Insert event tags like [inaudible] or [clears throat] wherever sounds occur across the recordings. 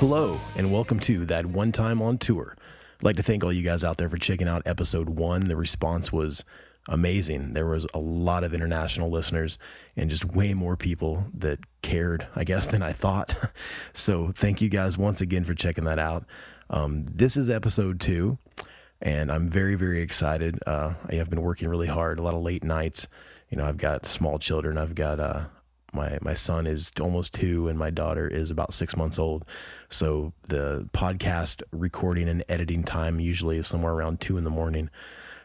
Hello, and welcome to That One Time on Tour. I'd like to thank all you guys out there for checking out episode one. The response was amazing. There was a lot of international listeners and just way more people that cared, I guess, than I thought. [laughs] so thank you guys once again for checking that out. Um, this is episode two, and I'm very, very excited. Uh, I have been working really hard, a lot of late nights. You know, I've got small children. I've got uh, my my son is almost two and my daughter is about six months old. So the podcast recording and editing time usually is somewhere around two in the morning.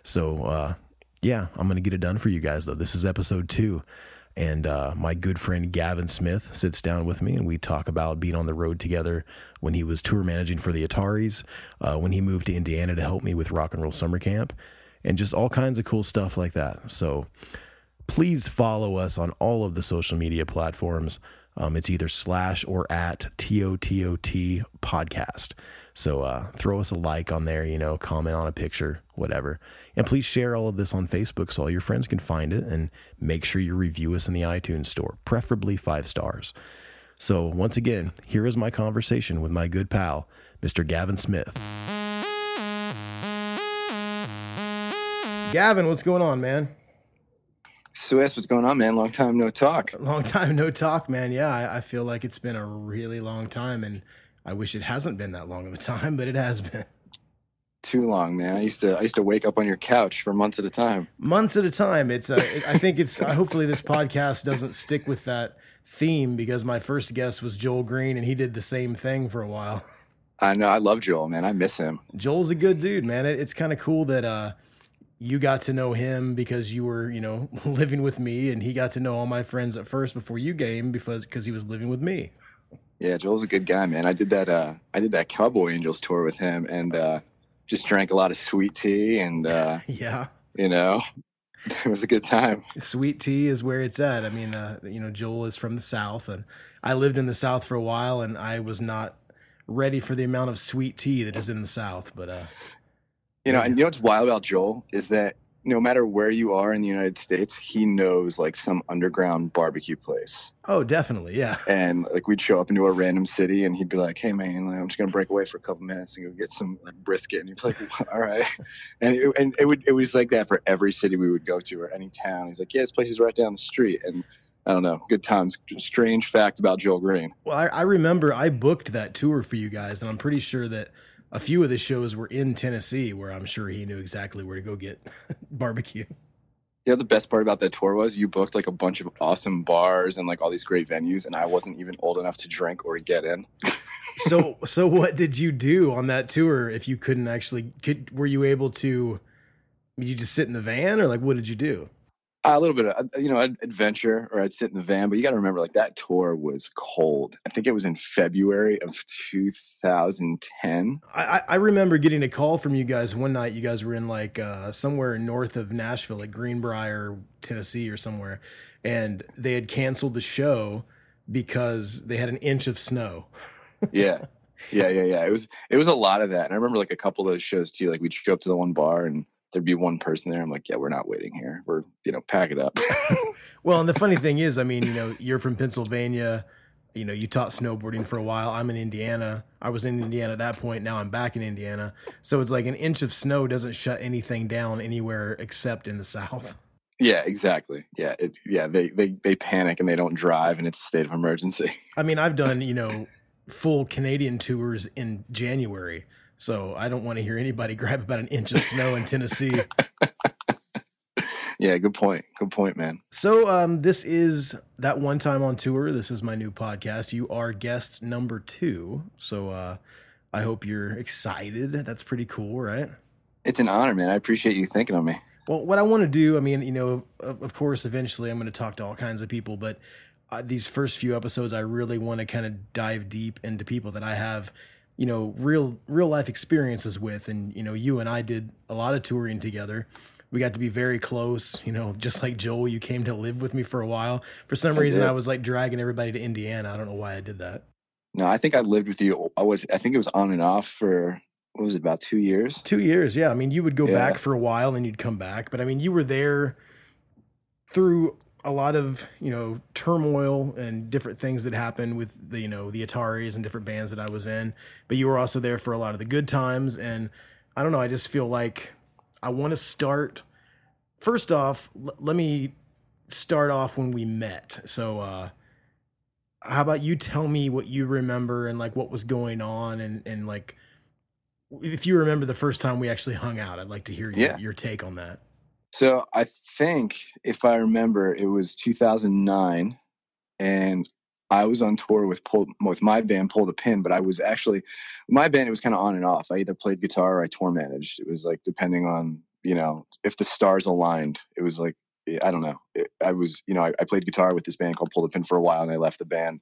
So uh, yeah i'm gonna get it done for you guys though. This is episode two. And uh, my good friend Gavin Smith sits down with me, and we talk about being on the road together when he was tour managing for the Ataris, uh, when he moved to Indiana to help me with Rock and Roll Summer Camp, and just all kinds of cool stuff like that. So, please follow us on all of the social media platforms. Um, it's either slash or at TOTOT podcast. So uh, throw us a like on there, you know, comment on a picture, whatever. And please share all of this on Facebook so all your friends can find it and make sure you review us in the iTunes store, preferably five stars. So once again, here is my conversation with my good pal, Mr. Gavin Smith. Gavin, what's going on, man? Swiss, what's going on, man? Long time no talk. Long time no talk, man. Yeah, I, I feel like it's been a really long time, and I wish it hasn't been that long of a time, but it has been Too long, man. I used to I used to wake up on your couch for months at a time. months at a time. It's uh, it, I think it's uh, hopefully this podcast doesn't stick with that theme because my first guest was Joel Green, and he did the same thing for a while. I know I love Joel, man. I miss him. Joel's a good dude, man. It, it's kind of cool that uh, you got to know him because you were, you know, [laughs] living with me, and he got to know all my friends at first before you came because because he was living with me. Yeah, Joel's a good guy, man. I did that uh I did that Cowboy Angels tour with him and uh just drank a lot of sweet tea and uh [laughs] Yeah. you know [laughs] it was a good time. Sweet tea is where it's at. I mean, uh, you know, Joel is from the South, and I lived in the South for a while, and I was not ready for the amount of sweet tea that is in the South. But uh, You know, and you know what's wild about Joel is that no matter where you are in the United States, he knows like some underground barbecue place. oh, definitely, yeah, and like we'd show up into a random city and he'd be like hey man i'm just gonna break away for a couple minutes and go get some like brisket. And you'd be like [laughs] all right. And it, and it would it was like that for every city we would go to or any town. He's like yeah this place is right down the street. And i don't know good times. Strange fact about joel green. Well, I, I remember I booked that tour for you guys, and I'm pretty sure that a few of the shows were in Tennessee, where I'm sure he knew exactly where to go get [laughs] barbecue. Yeah, the best part about that tour was you booked like a bunch of awesome bars and like all these great venues and i wasn't even old enough to drink or get in [laughs] So, so what did you do on that tour? If you couldn't actually, could were you able to? You just sit in the van, or like what did you do? A little bit of you know adventure or i'd sit in the van but you got to remember like that tour was cold. I think it was in february of 2010 I, I- I remember getting a call from you guys one night. You guys were in like uh, somewhere north of Nashville, like Greenbrier, Tennessee, or somewhere, and they had canceled the show because they had an inch of snow. [laughs] yeah. Yeah yeah yeah. It was it was a lot of that and i remember like a couple of those shows too. Like we'd show up to the one bar and there'd be one person there i'm like yeah we're not waiting here we're you know pack it up [laughs] Well, and the funny thing is, I mean, you know, you're from Pennsylvania. you know, you taught snowboarding for a while. I'm in Indiana. I was in Indiana at that point. Now I'm back in Indiana. So it's like an inch of snow doesn't shut anything down anywhere except in the South. Yeah, exactly. Yeah, it, yeah. They, they they panic and they don't drive, and it's a state of emergency. I mean, I've done, you know, full Canadian tours in January. So I don't want to hear anybody [laughs] grab about an inch of snow in Tennessee. [laughs] yeah, good point. Good point, man. So um, this is that one time on tour. This is my new podcast. You are guest number two. So uh, I hope you're excited. That's pretty cool, right? It's an honor, man. I appreciate you thinking of me. Well, what I want to do, I mean, you know, of, of course, eventually I'm going to talk to all kinds of people, but uh, these first few episodes, I really want to kind of dive deep into people that I have, you know, real real life experiences with, and you know, you and I did a lot of touring together. We got to be very close, you know, [laughs] just like Joel. You came to live with me for a while. For some I reason, did. I was like dragging everybody to Indiana. I don't know why I did that. No, I think I lived with you. I was. I think it was on and off for what was it about two years? Two years, yeah. I mean, you would go Yeah. back for a while, and then you'd come back. But I mean, you were there through a lot of you know turmoil and different things that happened with the you know the Ataris and different bands that I was in. But you were also there for a lot of the good times, and I don't know. I just feel like I want to start. First off, l- let me start off when we met. So, uh, how about you tell me what you remember and like what was going on and and like if you remember the first time we actually hung out, I'd like to hear your, Yeah. your take on that. So I think, if I remember, it was 2009, and I was on tour with Pull, with my band, Pull the Pin. But I was actually my band. It was kind of on and off. I either played guitar or I tour managed. It was like depending on you know if the stars aligned. It was like I don't know. It, I was you know I, I played guitar with this band called Pull the Pin for a while, and I left the band.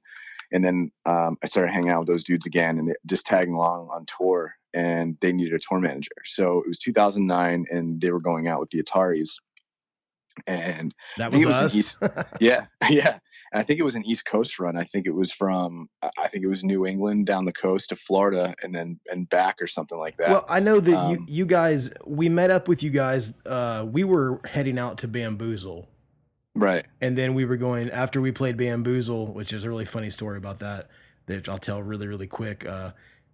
And then um, I started hanging out with those dudes again, and they, just tagging along on tour. And they needed a tour manager, so it was 2009, and they were going out with the Ataris. And That was, was us. East- [laughs] yeah, [laughs] yeah. And I think it was an East Coast run. I think it was from I- think it was New England down the coast to Florida and then and back or something like that. well, I know that you Um, you guys we met up with you guys. Uh, we were heading out to Bamboozle, right. and then we were going after we played Bamboozle, which is a really funny story about that. That I'll tell really really quick. Uh,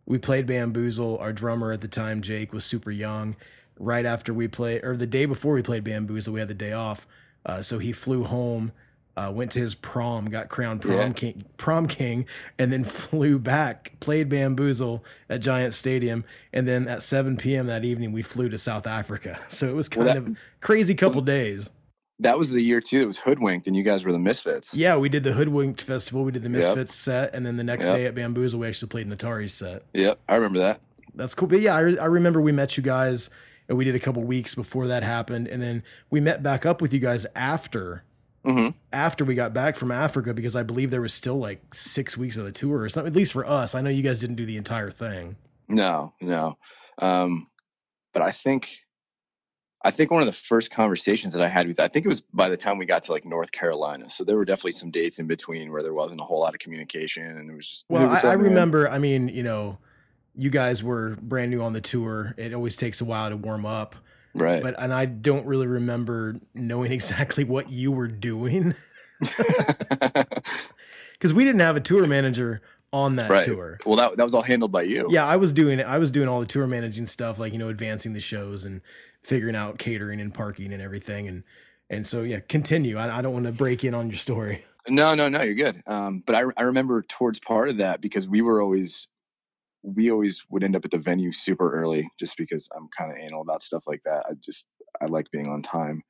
we played Bamboozle. Our drummer at the time, Jake, was super young. Right after we played, or the day before we played Bamboozle, we had the day off. Uh, so he flew home, uh, went to his prom, got crowned prom Yeah. king, prom king, and then [laughs] flew back, played Bamboozle at Giant Stadium, and then at 7 p.m. that evening we flew to South Africa. [laughs] So it was kind Well, that- of crazy couple days. That was the year too. It was hoodwinked, and you guys were the Misfits. Yeah, we did the Hoodwinked Festival, we did the Yep. Misfits set, and then the next Yep. day at Bamboozle we actually played an Atari set. Yep, I remember that. That's cool. But yeah, I, I remember we met you guys, and we did a couple weeks before that happened, and then we met back up with you guys after hmm after we got back from Africa because I believe there was still like six weeks of the tour or something. At least for us, I know you guys didn't do the entire thing. No, no. Um, but I think, I think one of the first conversations that I had with, I think it was by the time we got to like North Carolina. So there were definitely some dates in between where there wasn't a whole lot of communication, and it was just. Well, "Hey, I, I remember. I mean, you know, you guys were brand new on the tour. It always takes a while to warm up, Right. but and I don't really remember knowing [laughs] exactly what you were doing [laughs] [laughs] because we didn't have a tour manager on that right. tour. Well, that that was all handled by you. Yeah, I was doing it. I was doing all the tour managing stuff, like you know, advancing the shows and figuring out catering and parking and everything, and and so yeah, continue. I, I don't want to break in on your story. No, no, no. You're good. Um, but I I remember towards part of that because we were always we always would end up at the venue super early just because I'm kind of anal about stuff like that. I just I like being on time.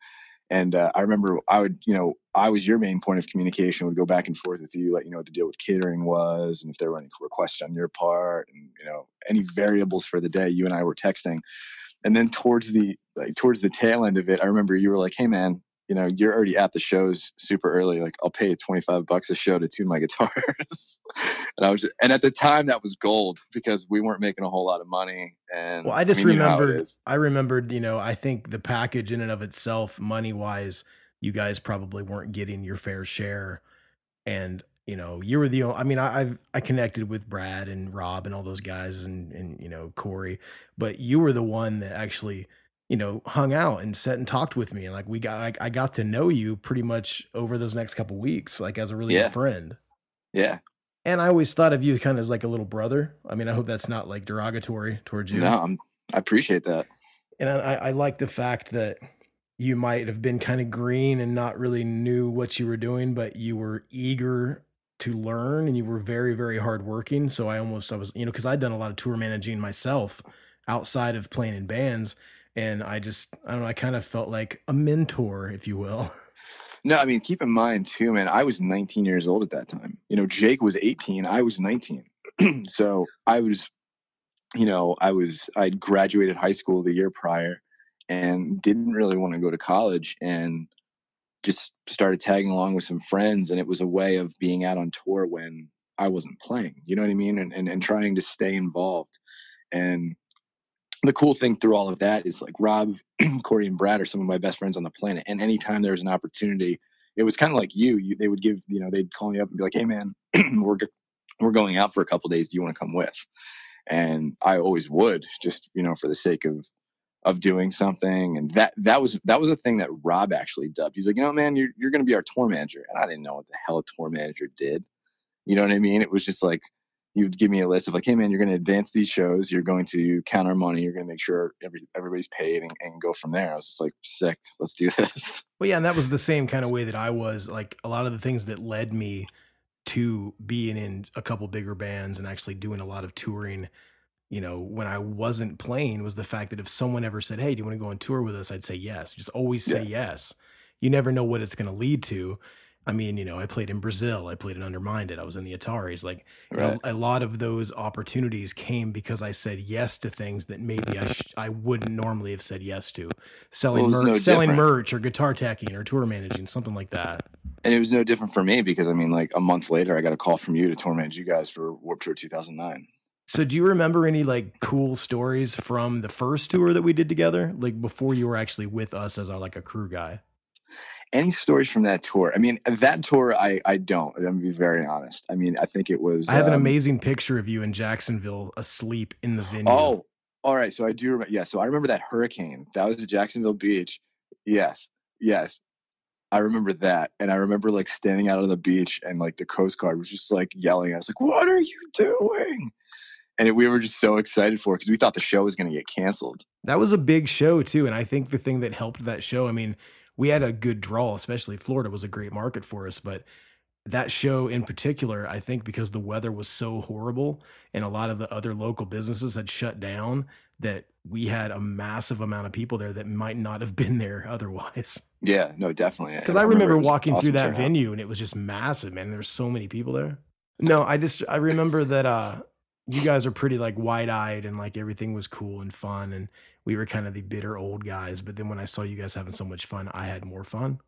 And uh, I remember I would, you know, I was your main point of communication. Would go back and forth with you, let you know what the deal with catering was, and if there were any requests on your part, and you know any variables for the day. You and I were texting, and then towards the like towards the tail end of it, I remember you were like, "Hey, man, you know, you're already at the shows super early. Like, I'll pay you 25 bucks a show to tune my [laughs] guitars." and I was, just, and at the time, that was gold because we weren't making a whole lot of money. And Well, I just mean, you know remembered. I remembered. You know, I think the package in and of itself, money wise, you guys probably weren't getting your fair share, and you know, you were the. only I mean, I, I've I connected with Brad and Rob and all those guys, and and you know Corey, but you were the one that actually. You know, hung out and sat and talked with me, and like we got, I, I got to know you pretty much over those next couple weeks, like as a really Yeah. good friend. Yeah. And I always thought of you kind of as like a little brother. I mean, I hope that's not like derogatory towards you. No, I'm, I appreciate that. And I, I like the fact that you might have been kind of green and not really knew what you were doing, but you were eager to learn and you were very, very hardworking. So I almost, I was, you know, because I'd done a lot of tour managing myself outside of playing in bands. And I just, I don't know, I kind of felt like a mentor, if you will. [laughs] No, I mean, keep in mind too, man, I was 19 years old at that time. You know, Jake was 18, I was 19. [clears throat] so I was, you know, I was, I'd graduated high school the year prior and didn't really want to go to college and just started tagging along with some friends. And it was a way of being out on tour when I wasn't playing, you know what I mean? And, and, and trying to stay involved. And the cool thing through all of that is like Rob, [clears throat] Corey, and Brad are some of my best friends on the planet. And anytime there was an opportunity, it was kind of like you, you. They would give, you know, they'd call me up and be like, "Hey, man, [clears throat] we're we're going out for a couple days. Do you want to come with?" And I always would, just you know, for the sake of of doing something. And that that was that was a thing that Rob actually dubbed. He's like, you know, man, you're you're going to be our tour manager, and I didn't know what the hell a tour manager did. You know what I mean? It was just like you would give me a list of like, hey man, you're going to advance these shows, you're going to count our money, you're going to make sure every, everybody's paid, and, and go from there. I was just like, sick, let's do [laughs] this. Well, yeah, and that was the same kind of way that I was. Like a lot of the things that led me to being in a couple bigger bands and actually doing a lot of touring. You know, when I wasn't playing, was the fact that if someone ever said, "Hey, do you want to go on tour with us?" I'd say yes. Just always say yes. You never know what it's going to lead to. I mean, you know, I played in Brazil, I played in Undermined, I was in the Ataris. Like you know, a lot of those opportunities came because I said yes to things that maybe I sh- I wouldn't normally have said yes to. Selling Well, merch, no selling different. merch, or guitar teching, or tour managing, something like that. And it was no different for me because I mean, like a month later, I got a call from you to tour manage you guys for Warped Tour 2009. So, do you remember any like cool stories from the first tour that we did together, like before you were actually with us as our like a crew guy? Any stories from that tour? I mean, that tour, I I don't. I'm gonna be very honest. I mean, I think it was. I have an um, amazing picture of you in Jacksonville asleep in the venue. Oh, all right. So I do remember. Yeah. So I remember that hurricane. That was at Jacksonville Beach. Yes. Yes. I remember that. And I remember like standing out on the beach and like the Coast Guard was just like yelling at us, like, what are you doing? And it, we were just so excited for it because we thought the show was going to get canceled. That was a big show too, and I think the thing that helped that show, I mean, we had a good draw, especially Florida was a great market for us, but that show in particular, I think because the weather was so horrible and a lot of the other local businesses had shut down, that we had a massive amount of people there that might not have been there [laughs] otherwise. Yeah. No, definitely. Because I remember it was walking through that turnout. venue and it was just massive, man. There were so many people there. No, I just I remember that uh you guys are pretty like wide eyed and like everything was cool and fun and we were kind of the bitter old guys. But then when I saw you guys having so much fun, I had more fun.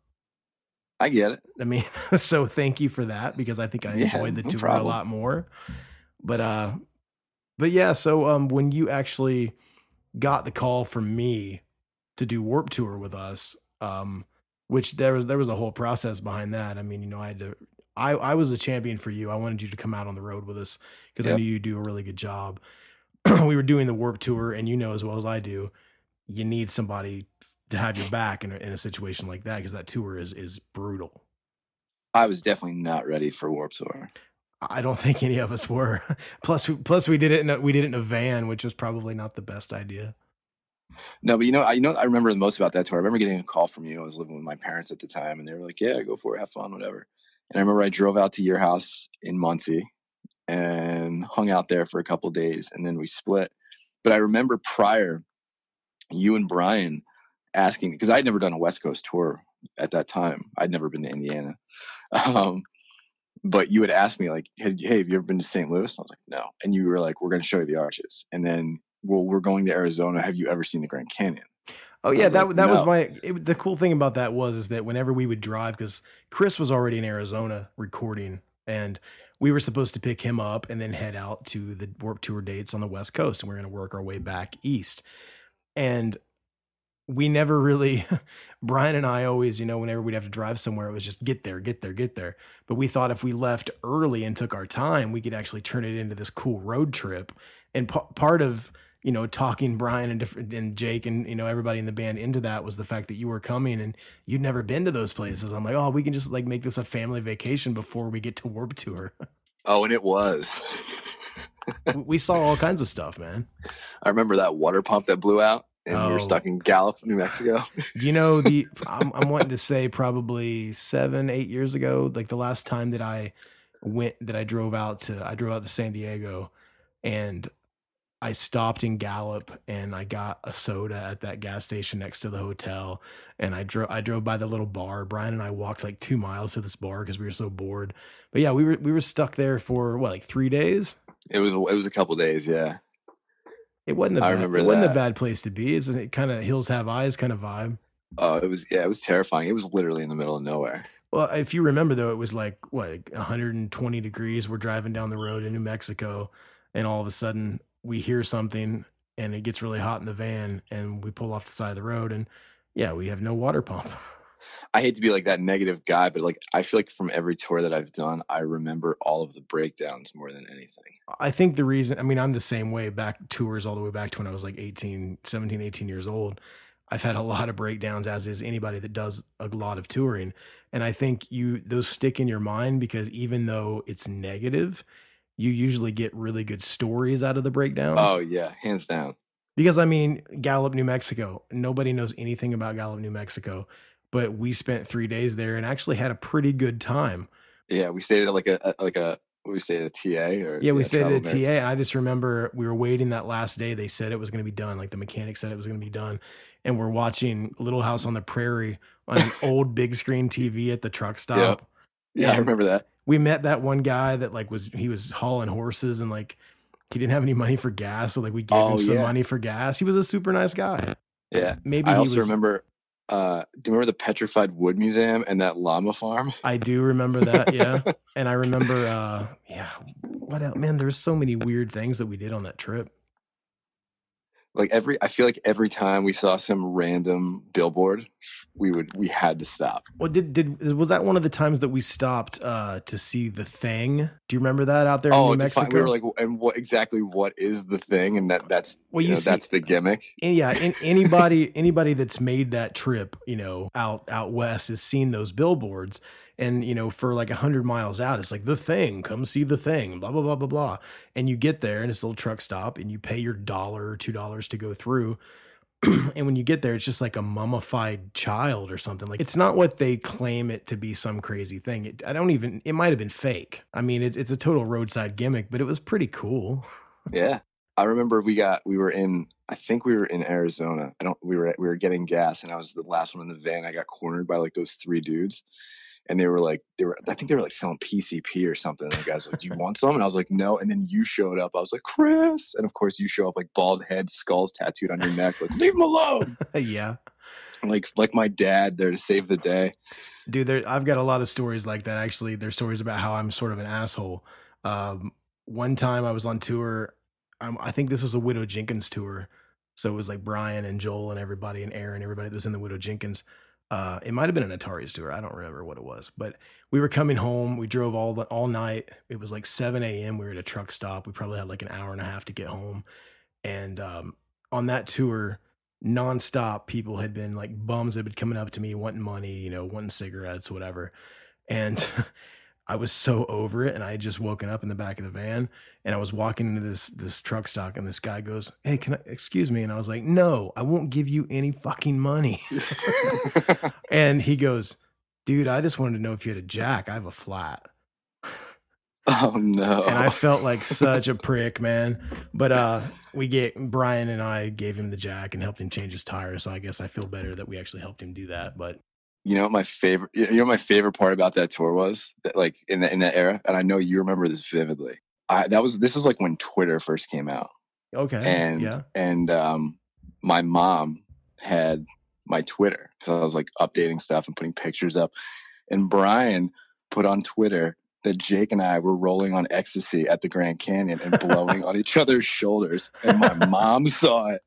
I get it. I mean, [laughs] so thank you for that because I think I Yeah, enjoyed the no tour a lot more. But uh but yeah, so um when you actually got the call from me to do Warped Tour with us, um which there was there was a whole process behind that. I mean, you know, I had to I I was a champion for you. I wanted you to come out on the road with us because I knew you do a really good job. [clears throat] we were doing the Warped Tour and you know as well as I do, you need somebody to have your back in a, in a situation like that because that tour is is brutal. I was definitely not ready for Warped Tour. I don't think any of us were. [laughs] plus, we, plus we did it in a, we did it in a van, which was probably not the best idea. No, but you know, I you know, I remember the most about that tour. I remember getting a call from you. I was living with my parents at the time, and they were like, "Yeah, go for it, have fun, whatever." And I remember I drove out to your house in Muncie and hung out there for a couple days, and then we split. But I remember prior, you and Brian asking because I'd never done a West Coast tour at that time. I'd never been to Indiana. [laughs] Um, but you had asked me like, "Hey, hey, have you ever been to St. Louis?" I was like, "No," and you were like, "We're going to show you the arches," and then, "Well, we're going to Arizona. Have you ever seen the Grand Canyon?" Oh yeah, that like, that was my. It, the cool thing about that was is that whenever we would drive, because Chris was already in Arizona recording, and we were supposed to pick him up and then head out to the Warped Tour dates on the West Coast, and we are going to work our way back east. And we never really, [laughs] Brian and I always, you know, whenever we'd have to drive somewhere, it was just get there, get there, get there. But we thought if we left early and took our time, we could actually turn it into this cool road trip. And p- part of, you know, talking Brian and different and Jake and you know everybody in the band into that was the fact that you were coming and you'd never been to those places. I'm like, oh, we can just like make this a family vacation before we get to Warped Tour. Oh, and it was. [laughs] We- we saw all kinds of stuff, man. I remember that water pump that blew out, and we Oh. were stuck in Gallup, New Mexico. [laughs] You know the? [laughs] I'm, I'm wanting to say probably seven, eight years ago, like the last time that I went, that I drove out to, I drove out to San Diego, and I stopped in Gallup and I got a soda at that gas station next to the hotel, and I drove, I drove by the little bar. Brian and I walked like two miles to this bar because we were so bored. But yeah, we were we were stuck there for what like three days. It was it was a couple days, yeah. It wasn't. A I bad, remember it wasn't a bad place to be. It's a kind of hills have eyes kind of vibe. Oh, it was yeah, it was terrifying. It was literally in the middle of nowhere. Well, if you remember though, it was like what like 120 degrees. We're driving down the road in New Mexico, and all of a sudden we hear something, and it gets really hot in the van, and we pull off the side of the road, and yeah, we have no water pump. [laughs] I hate to be like that negative guy, but like I feel like from every tour that I've done, I remember all of the breakdowns more than anything. I think the reason, I mean, I'm the same way back tours all the way back to when I was like 18, 17, 18 years old. I've had a [laughs] lot of breakdowns, as is anybody that does a lot of touring. And I think you, those stick in your mind because even though it's negative, you usually get really good stories out of the breakdowns. Oh yeah, hands down. Because I mean, Gallup, New Mexico, nobody knows anything about Gallup, New Mexico, but we spent three days there and actually had a pretty good time. Yeah, we stayed at like a, like a we stayed at a TA or Yeah, we stayed at a TA. And I just remember we were waiting that last day. They said it was going to be done. Like the mechanic said it was going to be done. And we're watching Little House on the Prairie on an old big screen TV at the truck stop. Yeah, I remember that. We met that one guy that like was he was hauling horses and like he didn't have any money for gas, so like we gave Oh, him some yeah. money for gas. He was a super nice guy. Yeah. Maybe I he also was, remember uh do you remember the Petrified Wood Museum and that llama farm? I do remember that, yeah. [laughs] and I remember uh yeah, what else? Man, there's so many weird things that we did on that trip. Like every i feel like every time we saw some random billboard we would we had to stop Well, did did was that one of the times that we stopped uh to see the thing? Do you remember that out there in oh New Mexico? find, we were like and what exactly what is the thing and that that's Well, you you know, see- that's the gimmick And yeah, in, anybody anybody that's made that trip, you know, out out west has seen those billboards. And you know, for like a hundred miles out, it's like the thing. Come see the thing. Blah blah blah blah blah. And you get there, and it's a little truck stop, and you pay your dollar or two dollars to go through. [clears throat] and when you get there, it's just like a mummified child or something. Like it's not what they claim it to be. Some crazy thing. It, I don't even. It might have been fake. I mean, it's it's a total roadside gimmick, but it was pretty cool. [laughs] yeah i remember we got we were in i think we were in arizona i don't we were we were getting gas and i was the last one in the van i got cornered by like those three dudes and they were like they were i think they were like selling pcp or something and the guys like do you want some and i was like no and then you showed up i was like chris and of course you show up like bald head skulls tattooed on your neck like leave him alone [laughs] yeah. like like my dad there to save the day. Dude, there I've got a lot of stories like that. Actually, there's stories about how I'm sort of an asshole. Um, one time I was on tour. Um, I think this was a Widow Jenkins tour, so it was like Brian and Joel and everybody and Aaron, everybody that was in the Widow Jenkins. Uh, it might have been an Atari's tour. I don't remember what it was, but we were coming home. We drove all the, all night. It was like 7 a.m. We were at a truck stop. We probably had like an hour and a half to get home. And um, on that tour, nonstop, people had been like bums that had been coming up to me wanting money, you know, wanting cigarettes, whatever. And [laughs] I was so over it, and I had just woken up in the back of the van, and I was walking into this this truck stop, and this guy goes, "Hey, can I excuse me?" And I was like, "No, I won't give you any fucking money." [laughs] and he goes, "Dude, I just wanted to know if you had a jack. I have a flat." oh no! and I felt like such a prick, man. But uh we get Brian and I gave him the jack and helped him change his tire. So I guess I feel better that we actually helped him do that. But you know what my favorite you know what my favorite part about that tour was that like in the, in that era and i know you remember this vividly i that was this was like when twitter first came out okay. and yeah. and um my mom had my twitter because i was like updating stuff and putting pictures up and brian put on twitter that jake and i were rolling on ecstasy at the grand canyon and blowing [laughs] on each other's shoulders and my mom saw it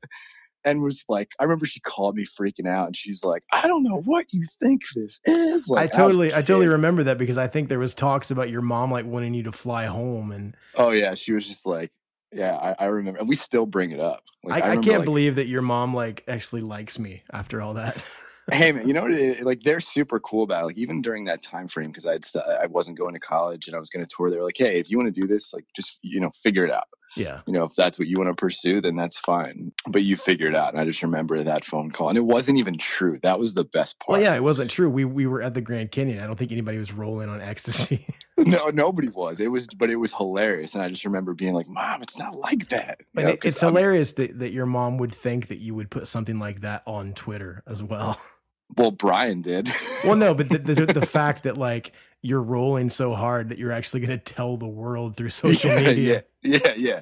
and was like i remember she called me freaking out and she's like i don't know what you think this is like I totally I totally remember that because I think there was talks about your mom like wanting you to fly home and oh yeah she was just like yeah i, I remember and we still bring it up Like, I, I, remember, can't like, believe that your mom like actually likes me after all that. hey man, you know [laughs] what? It, like they're super cool about it. Like even during that time frame, because I'd I wasn't going to college and I was going to tour. They were like, hey, if you want to do this, like just you know figure it out. Yeah. You know, if that's what you want to pursue, then that's fine. But you figured it out. And I just remember that phone call, and it wasn't even true. That was the best part. Well, yeah, it wasn't true. We we were at the Grand Canyon. I don't think anybody was rolling on ecstasy. [laughs] no, nobody was. It was, but it was hilarious. And I just remember being like, "Mom, it's not like that." And know, it- it's I'm- hilarious that, that your mom would think that you would put something like that on Twitter as well. Well, Brian did. Well, no, but the, the, [laughs] the fact that like you're rolling so hard that you're actually going to tell the world through [laughs] [laughs] social yeah, media. Yeah, yeah, yeah,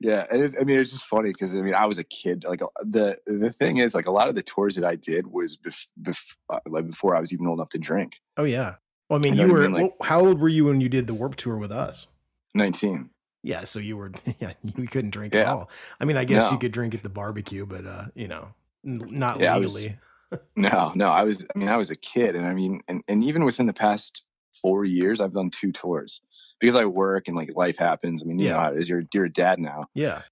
yeah. And it's, I mean, it's just funny because I mean, I was a kid. Like uh, the the thing is, like a lot of the tours that I did was bef- bef- uh, like before I was even old enough to drink. Oh yeah. Well, I mean, I know you were. you mean, like- well, how old were you when you did the Warped Tour with us? Nineteen. Yeah, so you were. [laughs] Yeah, you couldn't drink at all. I mean, I guess you could drink at the barbecue, but uh, you know, n- not Yeah, I legally. No, no. I was. I mean, I was a kid, and I mean, and, and even within the past four years, I've done two tours because I work and like life happens. I mean, you know Yeah. how it is. You're you're a dad now. Yeah,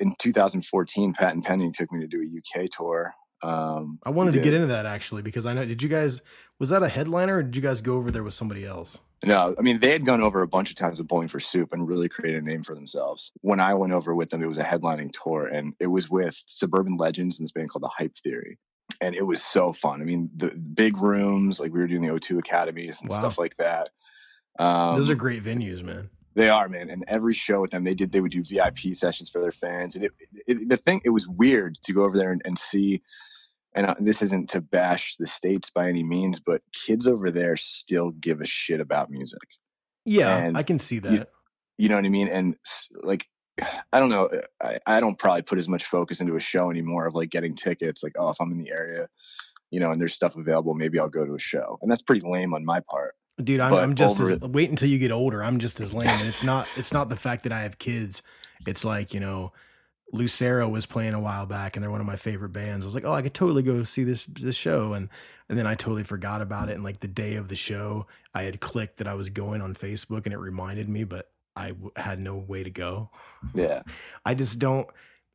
In 2014, Patent Pending took me to do a UK tour. Um, I wanted to get into that actually because I know. Did you guys? Was that a headliner, or did you guys go over there with somebody else? No, I mean they had gone over a bunch of times with Bowling for Soup and really created a name for themselves. When I went over with them, it was a headlining tour, and it was with Suburban Legends and this band called the Hype Theory, and it was so fun. I mean, the big rooms, like we were doing the O2 academies and Wow. stuff like that. Um, Those are great venues, man. They are, man. And every show with them, they did. They would do VIP sessions for their fans, and it, it the thing. It was weird to go over there and, and see. And uh, this isn't to bash the states by any means, but kids over there still give a shit about music. Yeah, And I can see that. You know what I mean? And like, I don't know. Uh, I, I don't probably put as much focus into a show anymore of like getting tickets. Like, oh, if I'm in the area, you know, and there's stuff available, maybe I'll go to a show. And that's pretty lame on my part. Dude, I'm, I'm just as it- wait until you get older. I'm just as lame. And it's not it's not the fact that I have kids. It's like, you know, Lucero was playing a while back and they're one of my favorite bands. I was like, oh, I could totally go see this this show. And and then I totally forgot about it. And like the day of the show, I had clicked that I was going on Facebook and it reminded me, but I w- had no way to go. Yeah. I just don't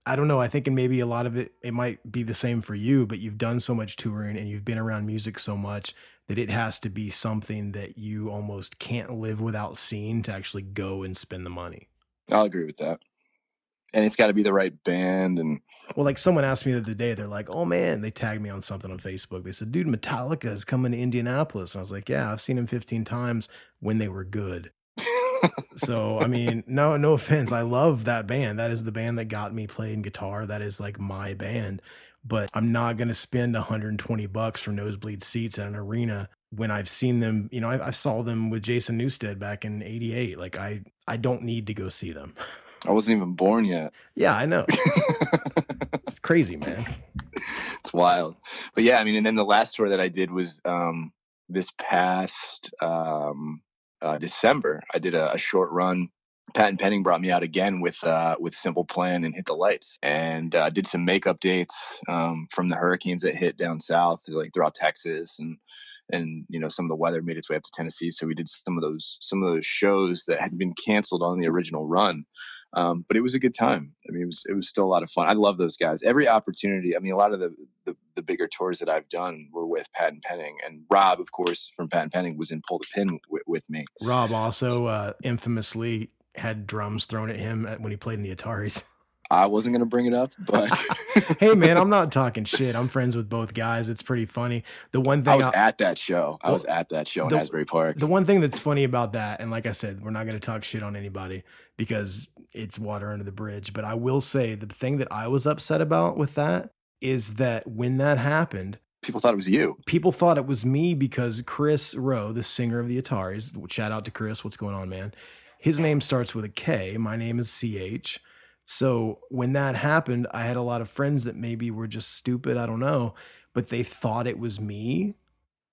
I don't know. I think and maybe a lot of it it might be the same for you, but you've done so much touring and you've been around music so much that it has to be something that you almost can't live without seeing to actually go and spend the money. I'll agree with that. And it's got to be the right band and Well, like someone asked me the other day, they're like, "Oh man," they tagged me on something on Facebook. They said, "Dude, Metallica is coming to Indianapolis." And I was like, "Yeah, I've seen them 15 times when they were good." So I mean, no, no offense. I love that band. That is the band that got me playing guitar. That is like my band. But I'm not gonna spend 120 bucks for nosebleed seats at an arena when I've seen them. You know, I, I saw them with Jason Newsted back in '88. Like I, I don't need to go see them. I wasn't even born yet. Yeah, I know. [laughs] It's crazy, man. it's wild. But yeah, I mean, and then the last tour that I did was um, this past um, uh, December. I did a, a short run. Patent Pending brought me out again with uh, with Simple Plan and Hit the Lights, and uh, did some make updates um, from the hurricanes that hit down south, like throughout Texas, and and you know some of the weather made its way up to Tennessee. So we did some of those some of those shows that had been canceled on the original run. Um, but it was a good time. I mean, it was it was still a lot of fun. I love those guys. Every opportunity. I mean, a lot of the the, the bigger tours that I've done were with Patent Pending, and Rob, of course, from Patent Pending, was in Pull the Pin with, with me. Rob also uh, infamously had drums thrown at him when he played in the Ataris. [laughs] I wasn't going to bring it up, but [laughs] hey man, I'm not talking shit. I'm friends with both guys. It's pretty funny. The one thing I was I- at that show. I Well, was at that show in Asbury Park. the one thing that's funny about that, and like I said, we're not going to talk shit on anybody because it's water under the bridge. But I will say the thing that I was upset about with that is that when that happened, People thought it was you. people thought it was me because Kris Roe, the singer of the Ataris, shout out to Kris, what's going on, man? His name starts with a K. My name is CH. So when that happened, I had a lot of friends that maybe were just stupid. I don't know, but they thought it was me.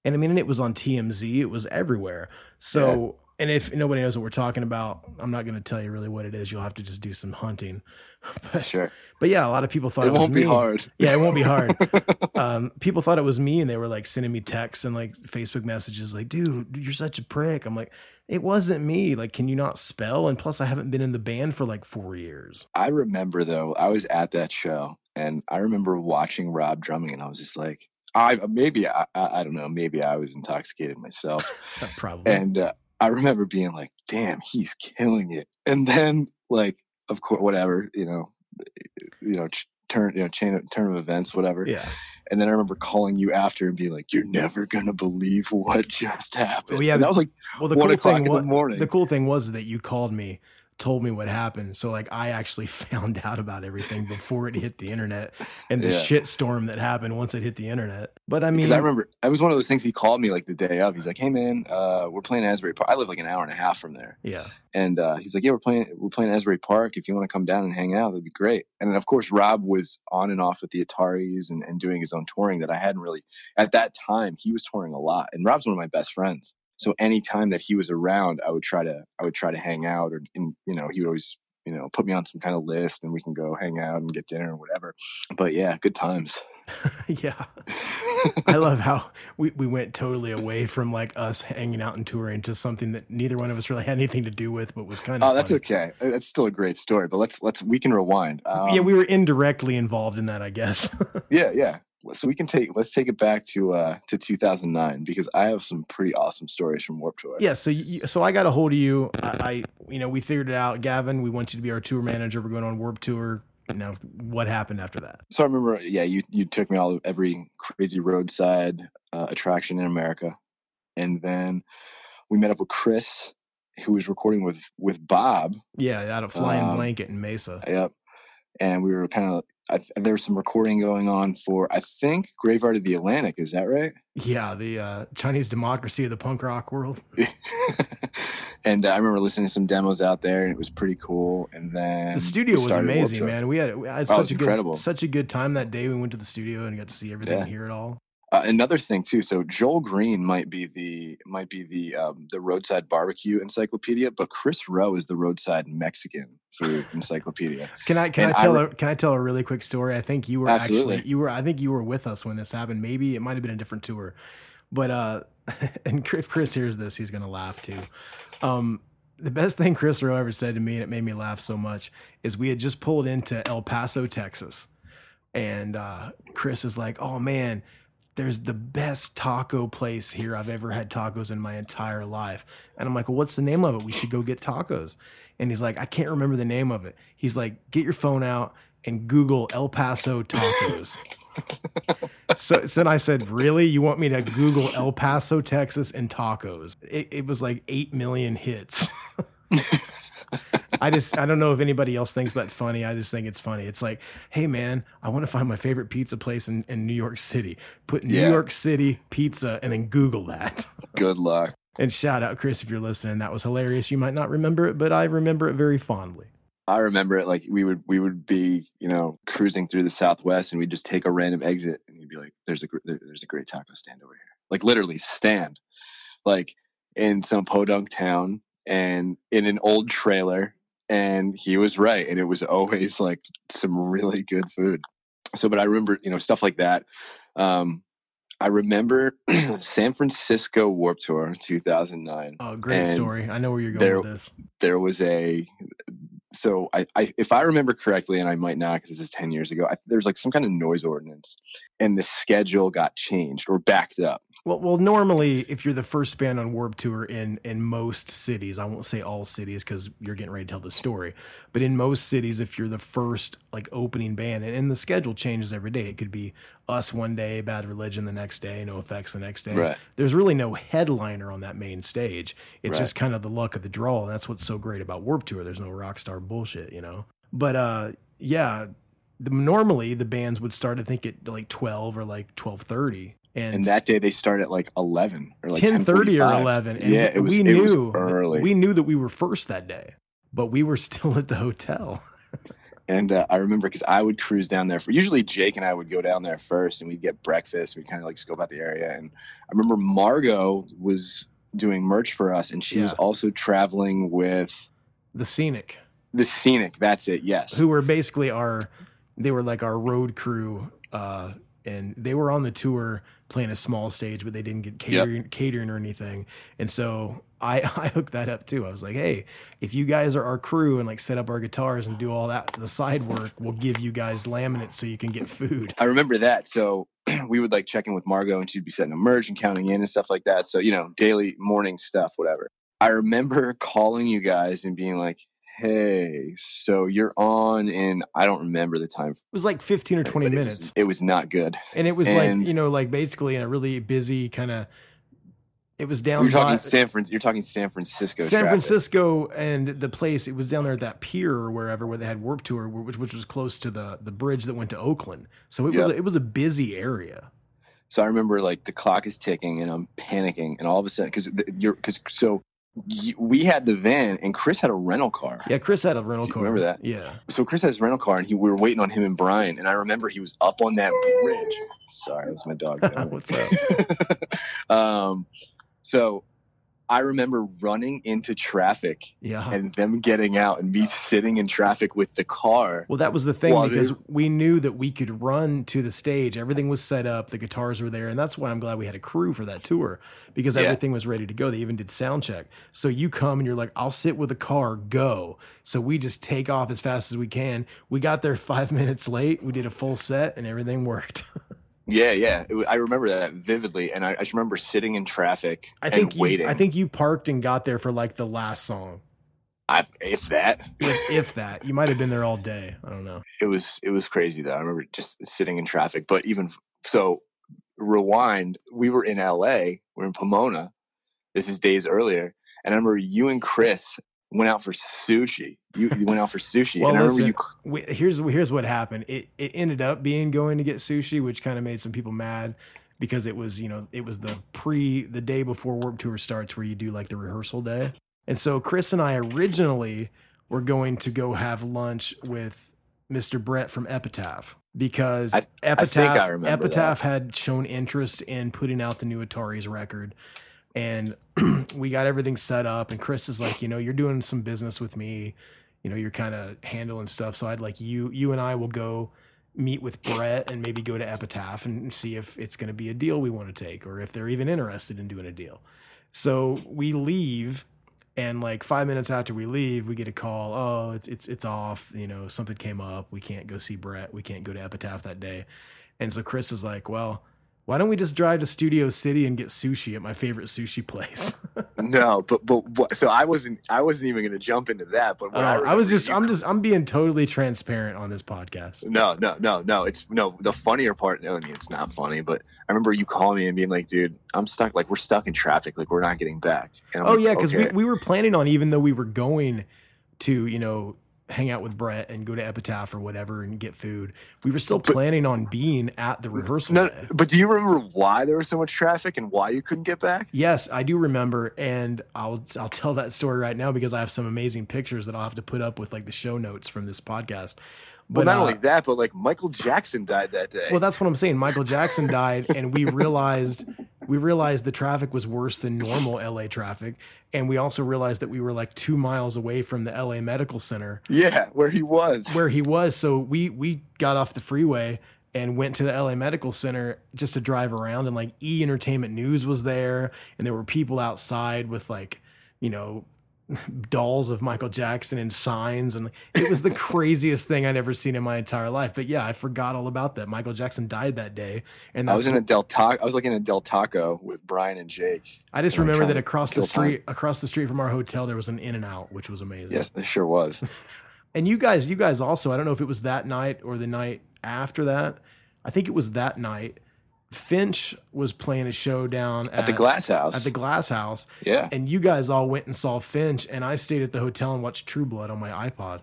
And I mean, and it was on TMZ, it was everywhere. So, and if nobody knows what we're talking about, I'm not going to tell you really what it is. You'll have to just do some hunting. [laughs] But, Sure. but yeah, a lot of people thought It it, won't be hard. Yeah, it won't be hard [laughs] um, people thought it was me and they were like sending me texts and like Facebook messages like, dude, you're such a prick. I'm like, it wasn't me. Like, can you not spell? And plus, I haven't been in the band for like four years. I remember though, I was at that show and I remember watching Rob drumming and I was just like, I maybe I, I don't know. Maybe I was intoxicated myself, [laughs] Probably. and uh, I remember being like, "Damn, he's killing it." And then, like, of course, whatever you know, you know, ch- turn you know, chain of, turn of events, whatever. yeah. And then I remember calling you after and being like, "You're never gonna believe what just happened." Oh, yeah, and that was like Well, the one cool thing in was the morning. the cool thing was that you called me, told me what happened. So like I actually [laughs] found out about everything before it hit the internet and the Yeah. shit storm that happened once it hit the internet. But I mean, because I remember it was one of those things. He called me like the day of. He's like, "Hey man, uh, we're playing Asbury Park. I live like an hour and a half from there." yeah, And uh, he's like, "Yeah, we're playing. We're playing Asbury Park. If you want to come down and hang out, that'd be great." And then, of course, Rob was on and off with the Ataris and, and doing his own touring that I hadn't really. At that time, he was touring a lot, and Rob's one of my best friends. So anytime that he was around, I would try to I would try to hang out, or and, you know, he would always you know put me on some kind of list, and we can go hang out and get dinner or whatever. But yeah, good times. [laughs] yeah. I [laughs] love how we, we went totally away from like us hanging out and touring to something that neither one of us really had anything to do with, but was kind of. Oh, that's funny. okay. Uh, That's still a great story. But let's let's we can rewind. Um, yeah, we were indirectly involved in that, I guess. [laughs] yeah yeah. So we can take let's take it back to uh to 2009 because I have some pretty awesome stories from Warped Tour. Yeah, so you, so I got a hold of you. I, I, you know, we figured it out. Gavin, we want you to be our tour manager. We're going on Warped Tour. Now, what happened after that? So I remember, yeah, you you took me all of every crazy roadside uh, attraction in America, and then we met up with Kris, who was recording with with Bob. Yeah, out of Flying Um, Blanket in Mesa. Yep, and we were kind of. I, th- there was some recording going on for I think Graveyard of the Atlantic. Is that right? Yeah, the uh, Chinese democracy of the punk rock world. [laughs] and uh, I remember listening to some demos out there, and it was pretty cool. And then The studio was amazing, man. We had, we had Oh, such a good, such a good time that day. We went to the studio and got to see everything Yeah. and hear it all. Uh, another thing too. So Joel Green might be the might be the um, the roadside barbecue encyclopedia, but Kris Roe is the roadside Mexican food [laughs] encyclopedia. Can I can And I I tell re- a, can I tell a really quick story? I think you were Absolutely. actually you were I think you were with us when this happened. Maybe it might have been a different tour, but uh, [laughs] and if Kris hears this, he's gonna laugh too. Um, the best thing Kris Roe ever said to me, and it made me laugh so much, is we had just pulled into El Paso, Texas, and uh, Kris is like, "Oh man." There's the best taco place here I've ever had tacos in my entire life. And I'm like, well, what's the name of it? We should go get tacos. And he's like, I can't remember the name of it. He's like, get your phone out and Google El Paso tacos. so, so then I said, really? You want me to Google El Paso, Texas and tacos? It, it was like 8 million hits. [laughs] I just I don't know if anybody else thinks that funny. I just think it's funny. It's like, hey man, I want to find my favorite pizza place in, in New York City. Put New Yeah. York City pizza and then Google that. Good luck. And shout out Kris if you're listening. That was hilarious. You might not remember it, but I remember it very fondly. I remember it like we would we would be you know cruising through the Southwest and we'd just take a random exit and you'd be like, "There's a there, there's a great taco stand over here." Like literally stand, like in some podunk town and in an old trailer. And he was right, and it was always like some really good food. So, but I remember you know stuff like that. Um, I remember [clears throat] San Francisco Warped Tour 2009 Oh, great And story. I know where you're going there- with this. there was a so I, I if I remember correctly, and I might not because this is ten years ago. I, there was like some kind of noise ordinance, and the schedule got changed or backed up. Well, well, normally, if you're the first band on Warped Tour in in most cities, I won't say all cities because you're getting ready to tell the story, but in most cities, if you're the first like opening band, and, and the schedule changes every day, it could be us one day, Bad Religion the next day, NOFX the next day. Right. There's really no headliner on that main stage. It's Right. just kind of the luck of the draw, and that's what's so great about Warped Tour. There's no rock star bullshit, you know. But uh, yeah, the, normally the bands would start I think at like 12 or like 12:30. And that day they start at like eleven or like ten thirty or eleven. And yeah, it was. we it knew was early. we knew that we were first that day, but we were [laughs] still at the hotel. [laughs] And uh, I remember because I would cruise down there for usually Jake and I would go down there first and we'd get breakfast. We'd kind of like scope out the area. And I remember Margot was doing merch for us and she was also traveling with The Scenic, the Scenic. That's it. Yes. who were basically our, they were like our road crew, uh, and they were on the tour playing a small stage, but they didn't get catering, catering or anything. And so I [laughs] I hooked that up too. I was like, hey, if you guys are our crew and like set up our guitars and do all that the side work, we'll give you guys laminates so you can get food. I remember that. So [clears throat] we would like check in with Margot and she'd be setting a merge and counting in and stuff like that. So, you know, daily morning stuff, whatever. I remember [laughs] calling you guys and being like, hey, so you're on in, I don't remember the time. It was like 15 or 20 but it was- minutes. It was, not good. and it was and- like, you know, like basically in a really busy kind of, it was down You're talking by- San Fran, you're talking San Francisco. San traffic. Francisco and the place it was down there at that pier or wherever where they had Warped Tour, which which was close to the the bridge that went to Oakland. So it was it was a busy area. So I remember like the clock is ticking and I'm panicking, and all of a sudden, because you're because so we had the van and Kris had a rental car. Yeah, Kris had a rental car. remember that? Yeah. So Kris had his rental car, and he we were waiting on him and Brian, and I remember he was up on that bridge. Sorry, that was my dog. [laughs] What's up? [laughs] um, so I remember running into traffic Yeah. and them getting out and me sitting in traffic with the car. Well, that was the thing Well, because we knew that we could run to the stage. Everything was set up, the guitars were there, and that's why I'm glad we had a crew for that tour because Yeah. everything was ready to go. They even did sound check. So you come and you're like, "I'll sit with the car, go." So we just take off as fast as we can. We got there [laughs] 5 minutes late. We did a full set and everything worked. [laughs] Yeah, yeah, it I remember that vividly, and I, I just remember sitting in traffic I think and waiting. you I think you parked and got there for like the last song. I, if that, If, if that. You might have been there all day. I don't know. it was it was crazy though. I remember just sitting in traffic. But even so, rewind. We were in L.A. We're in Pomona. This is days earlier, and I remember you and Kris went out for sushi. You, you went out for sushi, Well, and I remember listen, you. we, here's here's what happened. It it ended up being going to get sushi, which kind of made some people mad because it was you know it was the pre the day before Warped Tour starts where you do like the rehearsal day, and so Kris and I originally were going to go have lunch with Mr. Brett from Epitaph because I- I Epitaph I remember Epitaph had shown interest in putting out the new Ataris record. And [clears throat] we got everything set up, and Kris is like, you know, you're doing some business with me you know, you're kind of handling stuff. So I'd like you, you and I will go meet with Brett and maybe go to Epitaph and see if it's going to be a deal we want to take or if they're even interested in doing a deal. So we leave and like five minutes after we leave, we get a call. Oh, it's, it's, it's off. You know, something came up. We can't go see Brett. We can't go to Epitaph that day. And so Kris is like, well, why don't we just drive to Studio City and get sushi at my favorite sushi place? [laughs] No, but but what, so I wasn't I wasn't even going to jump into that. But Uh, I was just, you- I'm just, I'm being totally transparent on this podcast. No, no, no, no. It's no. The funnier part. No, I mean it's not funny. But I remember you calling me and being like, "Dude, I'm stuck. Like we're stuck in traffic. Like we're not getting back." And Oh like, yeah, because "Okay." we, we were planning on even though we were going to you know hang out with Brett and go to Epitaph or whatever and get food, we were still But- planning on being at the rehearsal No, day. but do you remember why there was so much traffic and why you couldn't get back? Yes, I do remember, and I'll I'll tell that story right now because I have some amazing pictures that I'll have to put up with like the show notes from this podcast. Well, not uh, only that, but like Michael Jackson died that day. Well, that's what I'm saying. Michael Jackson died, and we [laughs] realized we realized the traffic was worse than normal LA traffic, and we also realized that we were like two miles away from the LA Medical Center yeah, where he was. where he was. So we we got off the freeway and went to the LA Medical Center just to drive around, and like E Entertainment News was there, and there were people outside with like you know dolls of Michael Jackson and signs and it was the craziest thing I'd ever seen in my entire life. But yeah, I forgot all about that. Michael Jackson died that day and I was in a Del Taco. I was like in a Del Taco with Brian and Jake. I just remember that across the street across the street from our hotel there was an In-N-Out which was amazing. Yes, it sure was. [laughs] And you guys, you guys also, I don't know if it was that night or the night after that. I think it was that night. Finch was playing a show down at, At the Glass House. at the Glass House, yeah. and you guys all went and saw Finch, and I stayed at the hotel and watched True Blood on my iPod.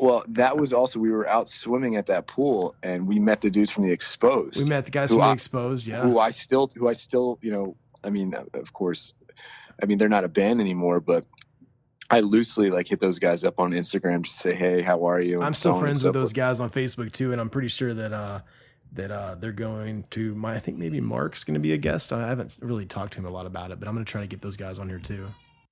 Well, that was also we were out swimming at that pool and we met the dudes from the Exposed. We met the guys from the Exposed, yeah. who I still who I still, you know, I mean, of course, I mean they're not a band anymore, but I loosely like hit those guys up on Instagram to say, "Hey, how are you?" and I'm still and friends so with those guys on Facebook too, and I'm pretty sure that uh, that uh, they're going to my. I think maybe Mark's going to be a guest. I haven't really talked to him a lot about it, but I'm going to try to get those guys on here too.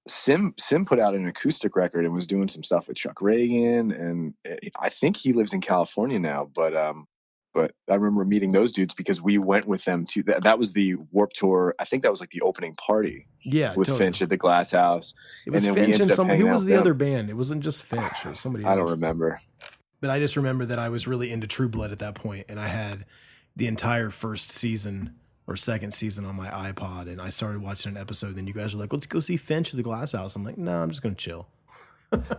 Sim Sim put out an acoustic record and was doing some stuff with Chuck Ragan, and eh, I think he lives in California now. But um, but I remember meeting those dudes because we went with them to that. That was the Warped Tour. I think that was like the opening party Yeah, with totally. Finch at the Glass House. It was and Finch and ended up some. Who was the other band? It wasn't just Finch or somebody. I don't remember. But I just remember that I was really into True Blood at that point, and I had the entire first season or second season on my iPod, and I started watching an episode. Then you guys were like, "Let's go see Finch at the Glass House." I'm like, "No, I'm just gonna chill."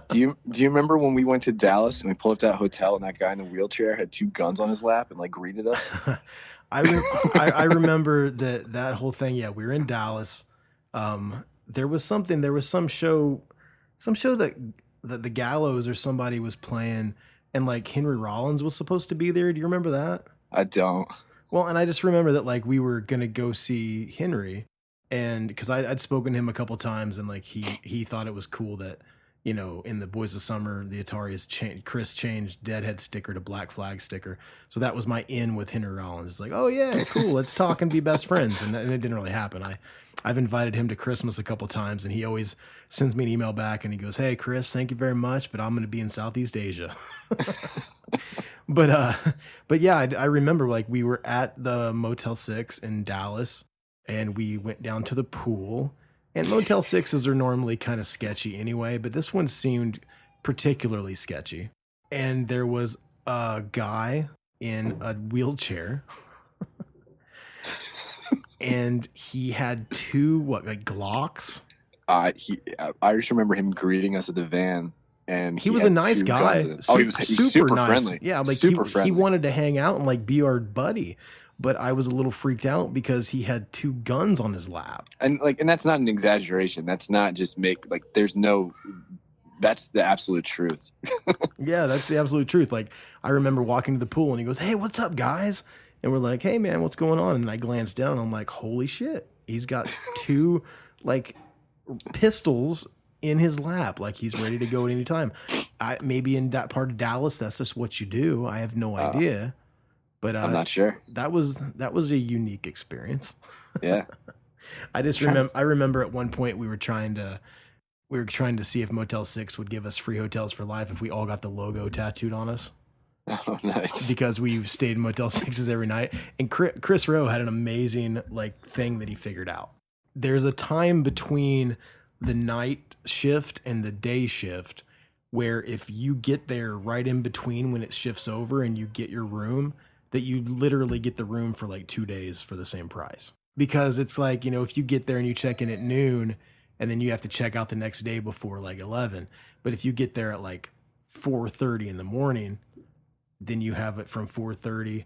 Do you do you remember when we went to Dallas and we pulled up to that hotel and that guy in the wheelchair had two guns on his lap and like greeted us? [laughs] I, re- I I remember that that whole thing. Yeah, we were in Dallas. Um, there was something. There was some show, some show that that the Gallows or somebody was playing, and like Henry Rollins was supposed to be there. Do you remember that? I don't. Well, and I just remember that like we were gonna go see Henry, and because I'd spoken to him a couple times, and like he he thought it was cool that you know in the Boys of Summer the Ataris changed. Kris changed Deadhead sticker to Black Flag sticker, so that was my in with Henry Rollins. It's like, oh yeah, cool, let's talk and be best friends, and, and it didn't really happen. I I've invited him to Christmas a couple times, and he always sends me an email back, and he goes, "Hey Chris, thank you very much, but I'm going to be in Southeast Asia." [laughs] but uh but yeah I, I remember like we were at the motel 6 in dallas and we went down to the pool and motel 6s are normally kind of sketchy anyway but this one seemed particularly sketchy and there was a guy in a wheelchair [laughs] and he had two what like glocks Uh, he, I just remember him greeting us at the van, and he, was a nice guy. Oh, he was, he was super, nice. friendly. Yeah, like super he, friendly. he wanted to hang out and like be our buddy. But I was a little freaked out because he had two guns on his lap. and like, and that's not an exaggeration. That's not just make like. There's no. That's the absolute truth. [laughs] Yeah, that's the absolute truth. Like I remember walking to the pool and he goes, "Hey, what's up, guys?" And we're like, "Hey, man, what's going on?" And I glance down. And I'm like, "Holy shit! He's got [laughs] two like pistols in his lap. Like he's ready to go at any time." I maybe in that part of Dallas, that's just what you do. I have no Uh, idea. But uh, I'm not sure. that was that was a unique experience. [laughs] Yeah. I just remember I remember at one point we were trying to we were trying to see if Motel 6 would give us free hotels for life if we all got the logo tattooed on us [laughs] Oh, nice. because we stayed in Motel [laughs] 6s every night and Kris, Roe had an amazing like thing that he figured out. There's a time between the night shift and the day shift where if you get there right in between when it shifts over and you get your room that you literally get the room for like 2 days for the same price. Because it's like, you know, if you get there and you check in at noon and then you have to check out the next day before like 11, but if you get there at like 4:30 in the morning, then you have it from 4:30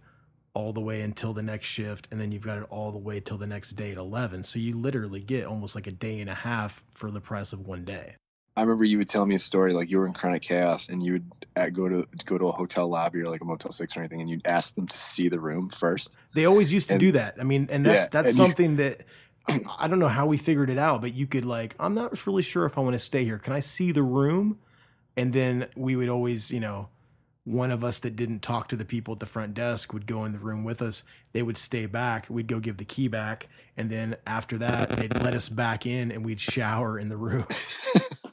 all the way until the next shift and then you've got it all the way till the next day at 11 so you literally get almost like a day and a half for the price of one day. I remember you would tell me a story like you were in chronic chaos and you would uh, go to go to a hotel lobby or like a Motel Six or anything, and you'd ask them to see the room first. they always used to And- do that. I mean and that's Yeah, that's and you- something that I, I don't know how we figured it out but you could like i'm not really sure if i want to stay here. Can i see the room? And then we would always you know one of us that didn't talk to the people at the front desk would go in the room with us. They would stay back. We'd go give the key back. And then after that, they'd let us back in and we'd shower in the room.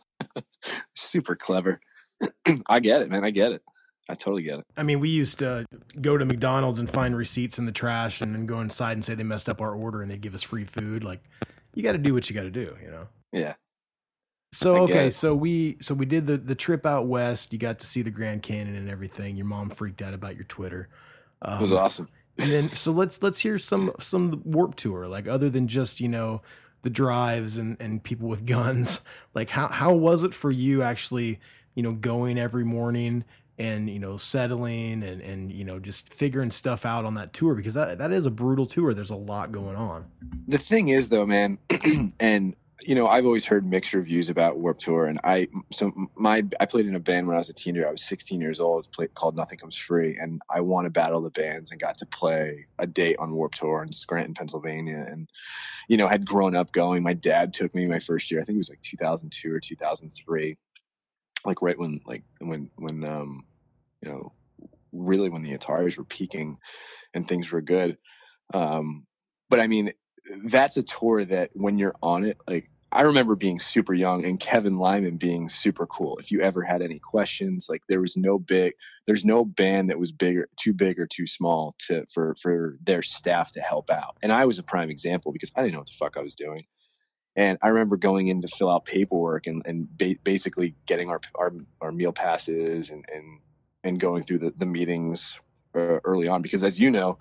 [laughs] Super clever. [clears throat] I get it, man. I get it. I totally get it. I mean, we used to go to McDonald's and find receipts in the trash and then go inside and say they messed up our order and they'd give us free food. Like, you got to do what you got to do, you know? Yeah. So I okay, it. so we so we did the the trip out west. You got to see the Grand Canyon and everything. Your mom freaked out about your Twitter. Um, It was awesome. and then so let's let's hear some some warped tour like other than just you know the drives and and people with [laughs] guns like how how was it for you actually you know going every morning and you know settling and and you know just figuring stuff out on that tour because that that is a brutal tour there's a lot going on The thing is, though, man, [clears throat] and you know, I've always heard mixed reviews about Warped Tour, and I so my I played in a band when I was a teenager. I was 16 years old, played, called Nothing Comes Free, and I won a battle of the bands and got to play a date on Warped Tour in Scranton, Pennsylvania, and you know, had grown up going. My dad took me my first year. I think it was like 2002 or 2003, like right when like when when um you know really when the Ataris were peaking and things were good. Um, but I mean, that's a tour that when you're on it, like I remember being super young and Kevin Lyman being super cool. If you ever had any questions, like there was no big, there's no band that was bigger, too big or too small to for for their staff to help out. And I was a prime example because I didn't know what the fuck I was doing. And I remember going in to fill out paperwork and and ba- basically getting our our our meal passes and and and going through the the meetings uh, early on because as you know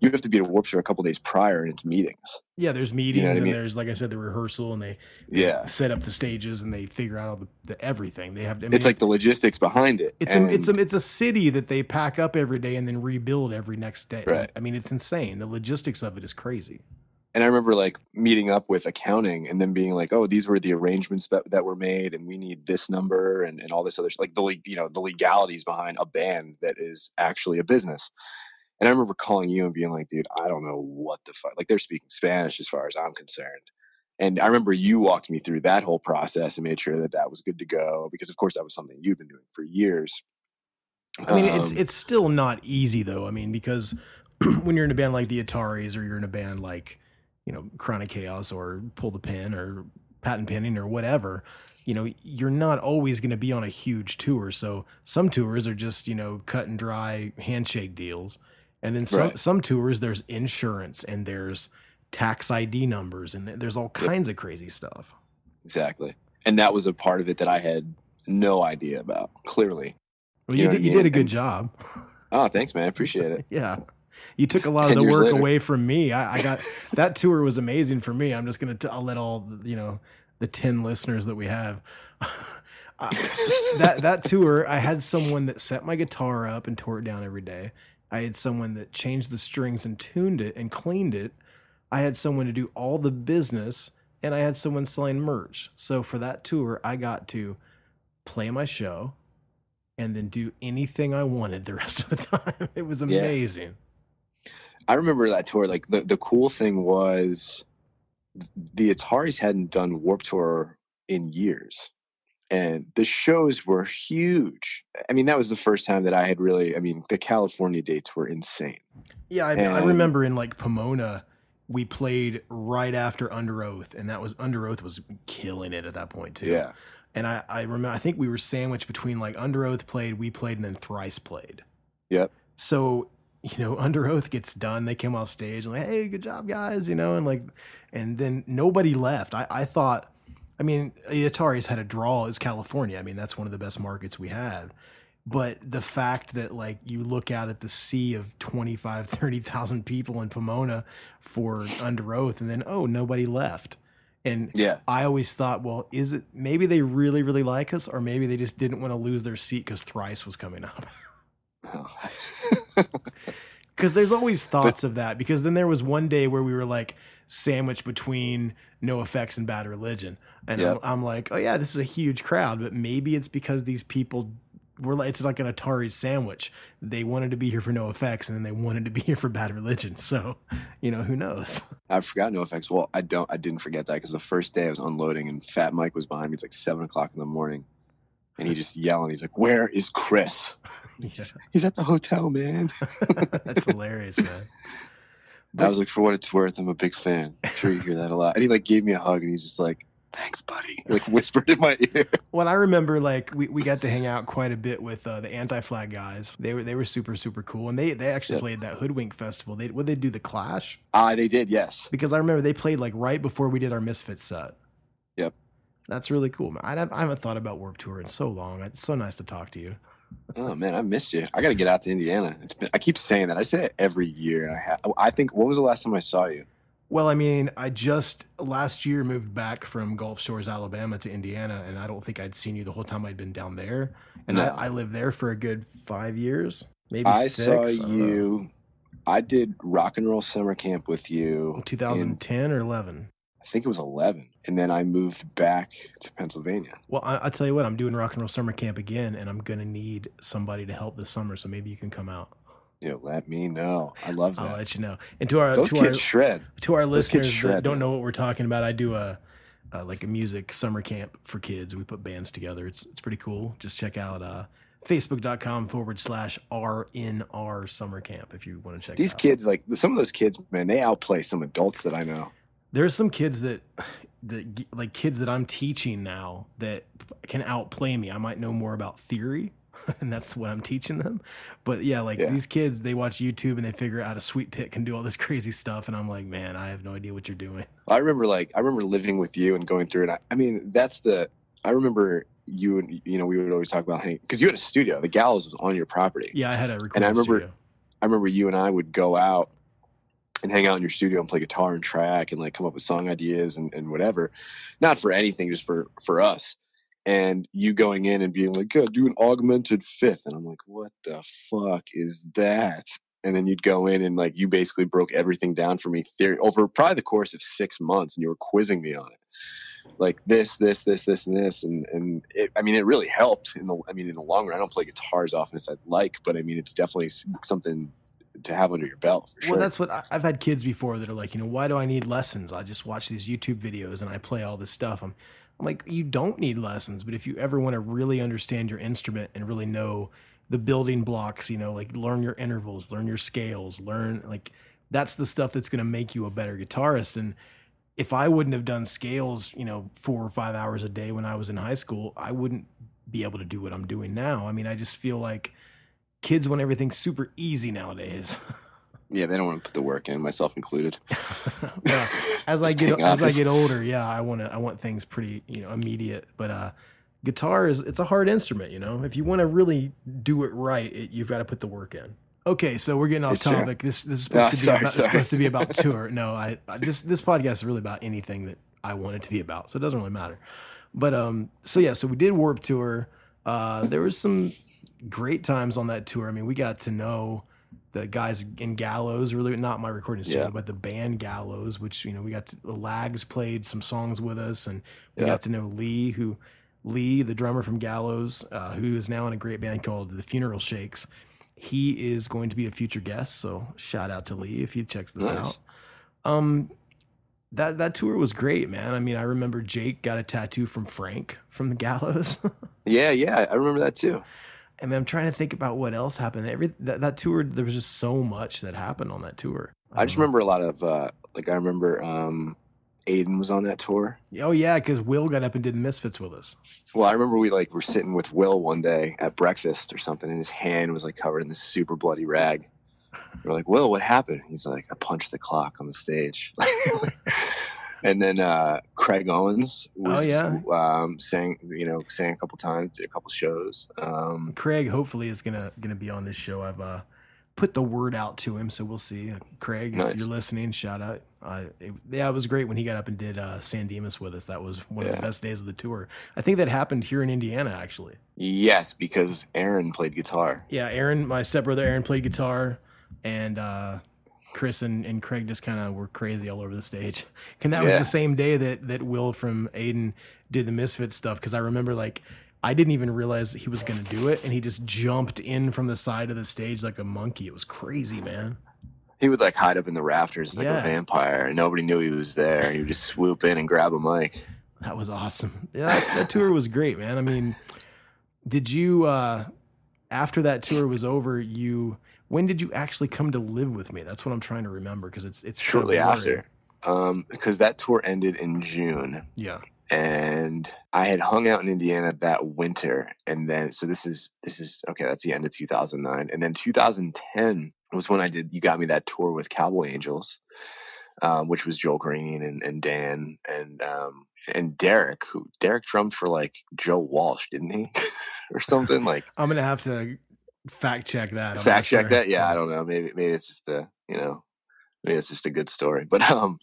you have to be at Warped Tour a couple days prior, and it's meetings. Yeah, there's meetings what I and mean? there's like I said the rehearsal and they Yeah, set up the stages and they figure out all the, the everything. They have to I mean, it's like the logistics behind it. it's a, it's a it's a city that they pack up every day and then rebuild every next day. Right. I mean, it's insane. The logistics of it is crazy. and I remember like meeting up with accounting and then being like, "Oh, these were the arrangements that, that were made, and we need this number and, and all this other like the you know the legalities behind a band that is actually a business." And I remember calling you and being like, "Dude, I don't know what the fuck." Like they're speaking Spanish as far as I'm concerned. And I remember you walked me through that whole process and made sure that that was good to go because, of course, that was something you've been doing for years. I mean, it's Um, it's still not easy though. I mean, because [clears throat] when you're in a band like the Ataris or you're in a band like you know Chronic Chaos or Pull the Pin or Patent Pending or whatever, you know, you're not always going to be on a huge tour. So some tours are just you know cut and dry handshake deals, and then some Right. some tours there's insurance and there's tax ID numbers and there's all kinds of crazy stuff. exactly, and that was a part of it that I had no idea about. Clearly, Well, You you, did, you did a good And- job. oh, thanks, man, I appreciate it. [laughs] Yeah. You took a lot of the work later. away from me. I, I got [laughs] that tour was amazing for me. I'm just gonna. T- I'll let all you know the ten listeners that we have. [laughs] I- that that tour, I had someone that set my guitar up and tore it down every day. I had someone that changed the strings and tuned it and cleaned it. I had someone to do all the business, and I had someone selling merch. So for that tour, I got to play my show and then do anything I wanted the [laughs] rest of the time. It was Yeah. amazing. I remember that tour. Like the, the cool thing was the Ataris hadn't done Warped Tour in years. And the shows were huge. I mean, that was the first time that I had really, I mean, the California dates were insane. Yeah, I, I remember in like Pomona, we played right after Underoath, and that was Underoath was killing it at that point too. Yeah. and I I remember I think we were sandwiched between like Underoath played, we played, and then Thrice played. Yep. So you know, [laughs] Underoath gets done, they came off stage and like, hey, good job, guys, you know, and like, and then nobody left. I I thought. I mean, the Ataris had a draw as California. I mean, that's one of the best markets we had. But the fact that like you look out at the sea of 25, [laughs] 30,000 people in Pomona for Underoath and then oh, nobody left. And Yeah. I always thought, well, is it maybe they really really like us or maybe they just didn't want to lose their seat cuz Thrice was coming up. [laughs] [laughs] Because there's always thoughts of that. Because then there was one day where we were like sandwiched between NOFX and Bad Religion, and Yep. I'm, I'm like, oh yeah, this is a huge crowd, but maybe it's because these people were like, it's like an Atari sandwich. They wanted to be here for NOFX, and then they wanted to be [laughs] here for Bad Religion. So, you know, who knows? I forgot NOFX. Well, I don't. I didn't forget that because the first day I was unloading and Fat Mike was behind me. It's like seven o'clock in the morning, and he just yelling. He's like, "Where is Kris? [laughs] yeah, He's at the hotel, man." [laughs] that's hilarious, man. I was like, "For what it's worth, I'm a big fan. I'm sure you hear that a lot." And he like gave me a hug, and he's just like, "Thanks, buddy." Like whispered in my ear. [laughs] Well, I remember like we, we got to hang out quite a bit with uh, the Anti Flag guys. They were they were super super cool, and they they actually Yep. played that Hoodwink festival. They would they do the Clash Ah, they did. Yes. because I remember they played like right before we did our Misfits set. Yep. That's really cool. man. I haven't, I haven't thought about Warped Tour in so long. It's so nice to talk to you. Oh man, I missed you. I got to get out to Indiana. It's been. I keep saying that. I say it every year. I have. I think. When was the last time I saw you? Well, I mean, I just last year moved back from Gulf Shores, Alabama to Indiana, and I don't think I'd seen you the whole time I'd been down there. And No. I, I lived there for a good five years, maybe I six. saw I don't know. you. I did rock and roll summer camp with you. 2010 or 11. I think it was 11. And then I moved back to Pennsylvania. Well, I, I tell you what, I'm doing rock and roll summer camp again, and I'm gonna need somebody to help this summer. So maybe you can come out. Yeah, let me know. I love I'll let you know. And to our Those to kids our shred. to our those listeners that don't know what we're talking about, I do a, a like a music summer camp for kids. We put bands together. It's it's pretty cool. Just check out uh, facebook.com forward slash RNR summer camp if you want to check These it out. These kids, like some of those kids, man, they outplay some adults that I know. There's some kids that that like kids that I'm teaching now that can outplay me. I might know more about theory, [laughs] and that's what I'm teaching them. But yeah, like Yeah. these kids, they watch YouTube and they figure out a sweep pick can do all this [laughs] crazy stuff, and I'm like, man, I have no idea what you're doing. I remember, like, I remember living with you and going through it. I, I mean, that's the. I remember you and you know we would always talk about hanging because you had a studio. The Gallows was on your property. Yeah, I had a recording I remember- studio. I remember you and I would go out and hang out in your studio and play guitar and track and like come up with song ideas and, and whatever. Not for anything, just for for us. And you going in and being like, yeah, do an augmented fifth. And I'm like, what the fuck is that? And then you'd go in and like you basically broke everything down for me theory over probably the course of six months and you were quizzing me on it. Like this, this, this, this, and this. And and it, I mean it really helped in the I mean in the long run. I don't play guitar as often as I'd like, but I mean it's definitely something to have under your belt for sure. Well, that's what I, I've had kids before that are like, you know, why do I need lessons? I just watch these YouTube videos and I play all this stuff. I'm, I'm like, you don't need lessons, but if you ever want to really understand your instrument and really know the building blocks, you know, like learn your intervals, learn your scales, learn like that's the stuff that's going to make you a better guitarist. And if I wouldn't have done scales, you know, four or five hours a day when I was in high school, I wouldn't be able to do what I'm doing now. I mean, I just feel like kids want everything super easy nowadays. [laughs] yeah, they don't want to put the work in, myself included. [laughs] well, as I get as I get older, yeah, I want to I want things pretty you know immediate. But uh, guitar is it's a hard instrument. You know, if you want to really do it right, it, you've got to put the work in. Okay, so we're getting off It's true. topic. This this is supposed Oh, to be sorry, about, it's sorry. supposed to be about [laughs] tour. No, I, I this this podcast is really about anything that I want it to be about. So it doesn't really matter. But um, so yeah, so we did Warped Tour. Uh, there was some great times on that tour. I mean, we got to know the guys in Gallows, really not my recording studio, Yeah. but the band Gallows, which you know we got to, the Lags played some songs with us, and we Yeah. got to know Lee, who Lee, the drummer from Gallows, uh, who is now in a great band called the Funeral Shakes. He is going to be a future guest, so shout out to Lee if he checks this Nice. out. Um, that that tour was great, man. I mean, I remember Jake got a tattoo from Frank from the Gallows. [laughs] Yeah, yeah, I remember that too. I mean, I'm trying to think about what else happened. Every that, that tour, there was just so much that happened on that tour. I just Um, remember a lot of uh like I remember um Aiden was on that tour. Oh yeah, because Will got up and did Misfits with us. Well, I remember we like were sitting with Will one day at breakfast or something, and his hand was like covered in this super bloody rag. We're like, Will, what happened? He's like, I punched the clock on the stage. [laughs] and then uh, Craig Owens was Oh, yeah. um, sang, you know, sang a couple times, did a couple shows. Um, Craig hopefully is gonna gonna be on this show. I've uh, put the word out to him, so we'll see. Craig, Nice. if you're listening, shout out. Uh, it, yeah, it was great when he got up and did uh, San Dimas with us. That was one of the best days of the tour. I think that happened here in Indiana, actually. yes, because Aaron played guitar. Yeah, Aaron, my stepbrother Aaron played guitar, and uh, Kris and, and Craig just kind of were crazy all over the stage. [laughs] And that was the same day that that Will from Aiden did the Misfit stuff because I remember like I didn't even realize he was gonna do it, and he just jumped in from the side of the stage like a monkey. It was crazy, man. He would like hide up in the rafters like Yeah. a vampire, and nobody knew he was there. He would just swoop in and grab a mic. That was awesome. Yeah, that, that tour was great, man. I mean, did you uh after that tour was over, you when did you actually come to live with me? That's what I'm trying to remember because it's it's shortly after. Um because that tour ended in june. Yeah. and i had hung out in indiana that winter and then so this is this is okay that's the end of 2009 and then 2010 was when i did you got me that tour with cowboy angels um, which was joel green and, and dan and um and derek who derek drummed for like joe walsh didn't he? [laughs] Or something like [laughs] I'm gonna have to fact check that. I'm fact check sure. that yeah i [laughs] don't know maybe maybe it's just a you know maybe it's just a good story but um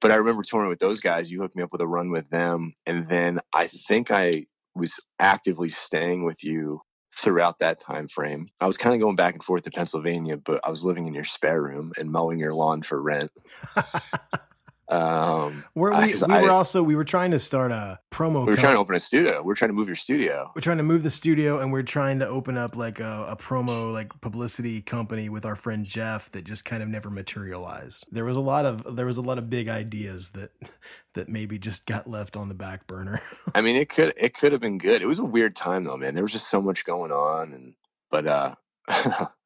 but i remember touring with those guys you hooked me up with a run with them and then i think i was actively staying with you throughout that time frame i was kind of going back and forth to pennsylvania but i was living in your spare room and mowing your lawn for rent [laughs] um We're, I- we, 'cause we I- were also we were trying to start a promo. Company. We were co- trying to open a studio we were trying to move your studio we're trying to move the studio, and we're trying to open up like a, a promo like publicity company with our friend Jeff that just kind of never materialized. There was a lot of there was a lot of big ideas that that maybe just got left on the back burner. I mean, it could it could have been good. It was a weird time though, man. There was just so much going on, and but uh, [laughs]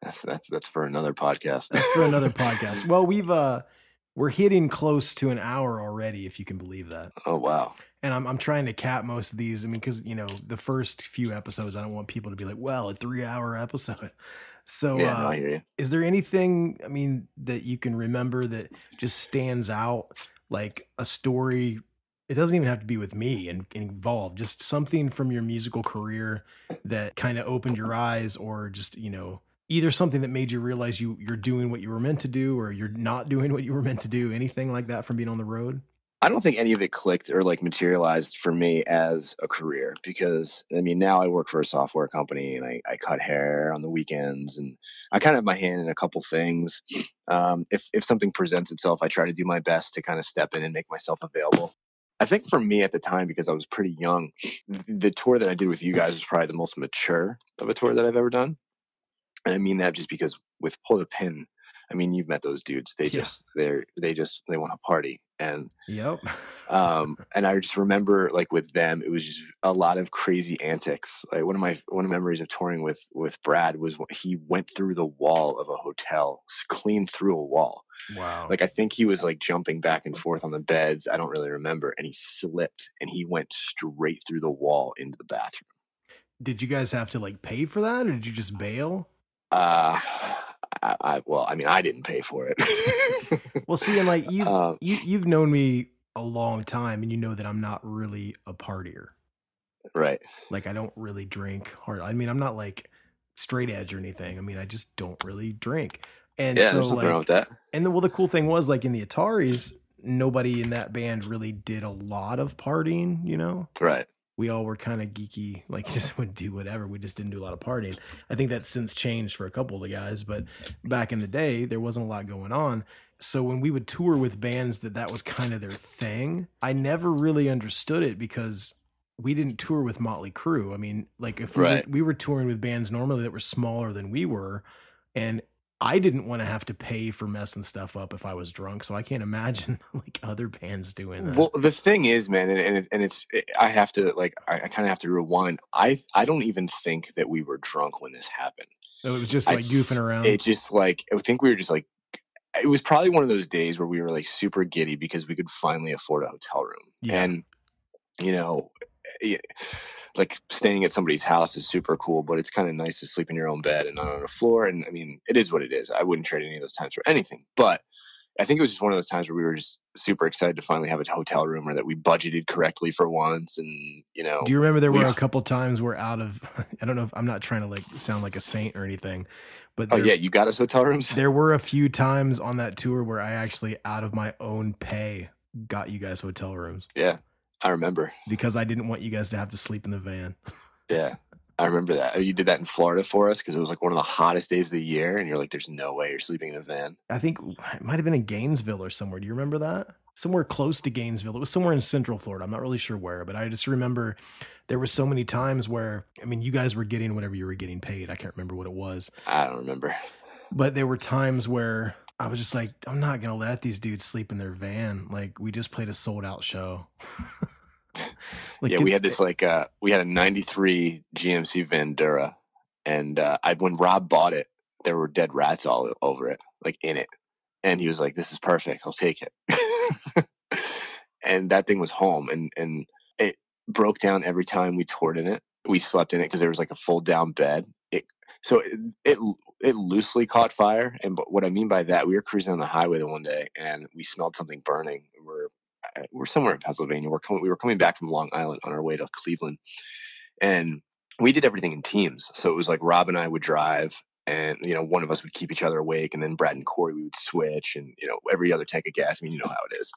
that's that's that's for another podcast. That's for another podcast. Well, we've uh we're hitting close to an hour already, if you can believe that. oh wow, and I'm I'm trying to cap most of these. I mean, because you know the first few episodes, I don't want people to be like, "Well, a three hour [laughs] episode." So, yeah, uh, no, I hear you. is there anything? I mean, that you can remember that just stands out, like a story? It doesn't even have to be with me and, and involved. Just something from your musical career that kind of opened your eyes, or just you know either something that made you realize you you're doing what you were meant to do, or you're not doing what you were meant to do? Anything like that from being on the road? I don't think any of it clicked or like materialized for me as a career because I mean now I work for a software company and I, I cut hair on the weekends and I kind of have my hand in a couple things. Um, if if something presents itself, I try to do my best to kind of step in and make myself available. I think for me at the time, because I was pretty young, the tour that I did with you guys was probably the most mature of a tour that I've ever done. And I mean that just because with Pull the Pin, I mean you've met those dudes. They Yeah. just they're they just they want to party. And Yep. um [laughs] and i just remember like with them it was just a lot of crazy antics like one of my one of my memories of touring with with brad was he went through the wall of a hotel clean through a wall wow. like i think he was like jumping back and forth on the beds i don't really remember and he slipped and he went straight through the wall into the bathroom did you guys have to like pay for that, or did you just bail? Uh I, I well i mean i didn't pay for it [laughs] Well, see, and like you, Um, you you've known me a long time, and you know that I'm not really a partier. right Like I don't really drink hard. I mean, I'm not like straight edge or anything. I mean, I just don't really drink. And yeah so there's nothing wrong like, with that and then well, the cool thing was like in the Ataris, nobody in that band really did a lot of partying. You know, right we all were kind of geeky, [laughs] like just would do whatever. We just didn't do a lot of partying. I think that's since changed for a couple of the guys, but back in the day, there wasn't a lot going on. So when we would tour with bands that that was kind of their thing, I never really understood it because we didn't tour with Motley Crue. I mean, like if we, were, we were touring with bands normally that were smaller than we were, and I didn't want to have to pay for messing stuff up if I was drunk. So I can't imagine [laughs] like other bands doing that. Well, the thing is, man, and and, it, and it's it, I have to like I, I kind of have to rewind. I I don't even think that we were drunk when this happened. so it was just I like goofing around. It just like I think we were just like it was probably one of those days where we were like super giddy because we could finally afford a hotel room, Yeah. and you know, eh, like staying at somebody's house is super cool, but it's kind of nice to sleep in your own bed and not on a floor. And I mean, it is what it is. I wouldn't trade any of those times for anything, but. I think it was just one of those times where we were just super excited to finally have a hotel room or that we budgeted correctly for once. And, you know, Do you remember there we- were [laughs] a couple times we're out of [laughs] I don't know if I'm not trying to like sound like a saint or anything, but oh, yeah, you got us hotel rooms? there were a few times on that tour where I actually out of my own pay got you guys hotel rooms Yeah, I remember. because I didn't want you guys to have to sleep in the van. Yeah, I remember that. Oh, you did that in Florida for us because it was like one of the hottest days of the year, and you're like, "There's no way you're sleeping in a van." I think it might have been in Gainesville or somewhere. Do you remember that? Somewhere close to Gainesville. It was somewhere in Central Florida. I'm not really sure where, but I just remember there were so many times where I mean, you guys were getting whatever you were getting paid. I can't remember what it was. I don't remember. But there were times where I was just like, I'm not gonna let these dudes sleep in their van. Like we just played a sold out show. [laughs] like yeah, we had this like uh we had a '93 GMC Vandura, and uh, I when Rob bought it, there were dead rats all over it, like in it, and he was like, "This is perfect. I'll take it." [laughs] and that thing was home, and and it broke down every time we toured in it. We slept in it because there was like a fold down bed. It so it, it it loosely caught fire, and what I mean by that, we were cruising on the highway the one day, and we smelled something burning. We're uh, we're somewhere in Pennsylvania. We're coming. We were coming back from Long Island on our way to Cleveland, and we did everything in teams. So it was like Rob and I would drive, and you know one of us would keep each other awake, and then Brad and Corey we would switch, and you know every other tank of gas. I mean, you know how it is.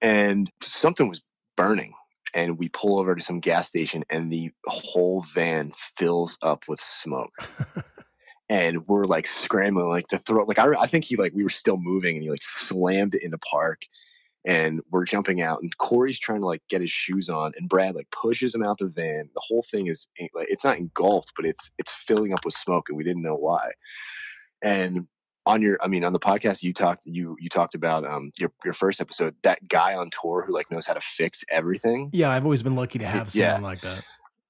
And something was burning, and we pull over to some gas station, and the whole van fills up with smoke. [laughs] And we're like scrambling, like to throw. Like I, I think he like we were still moving, and he like slammed it in the park and we're jumping out and corey's trying to like get his shoes on and brad like pushes him out the van the whole thing is eh, like it's not engulfed but it's it's filling up with smoke and we didn't know why and on your i mean on the podcast you talked you you talked about um your your first episode that guy on tour who like knows how to fix everything Yeah, I've always been lucky to have Yeah. someone like that.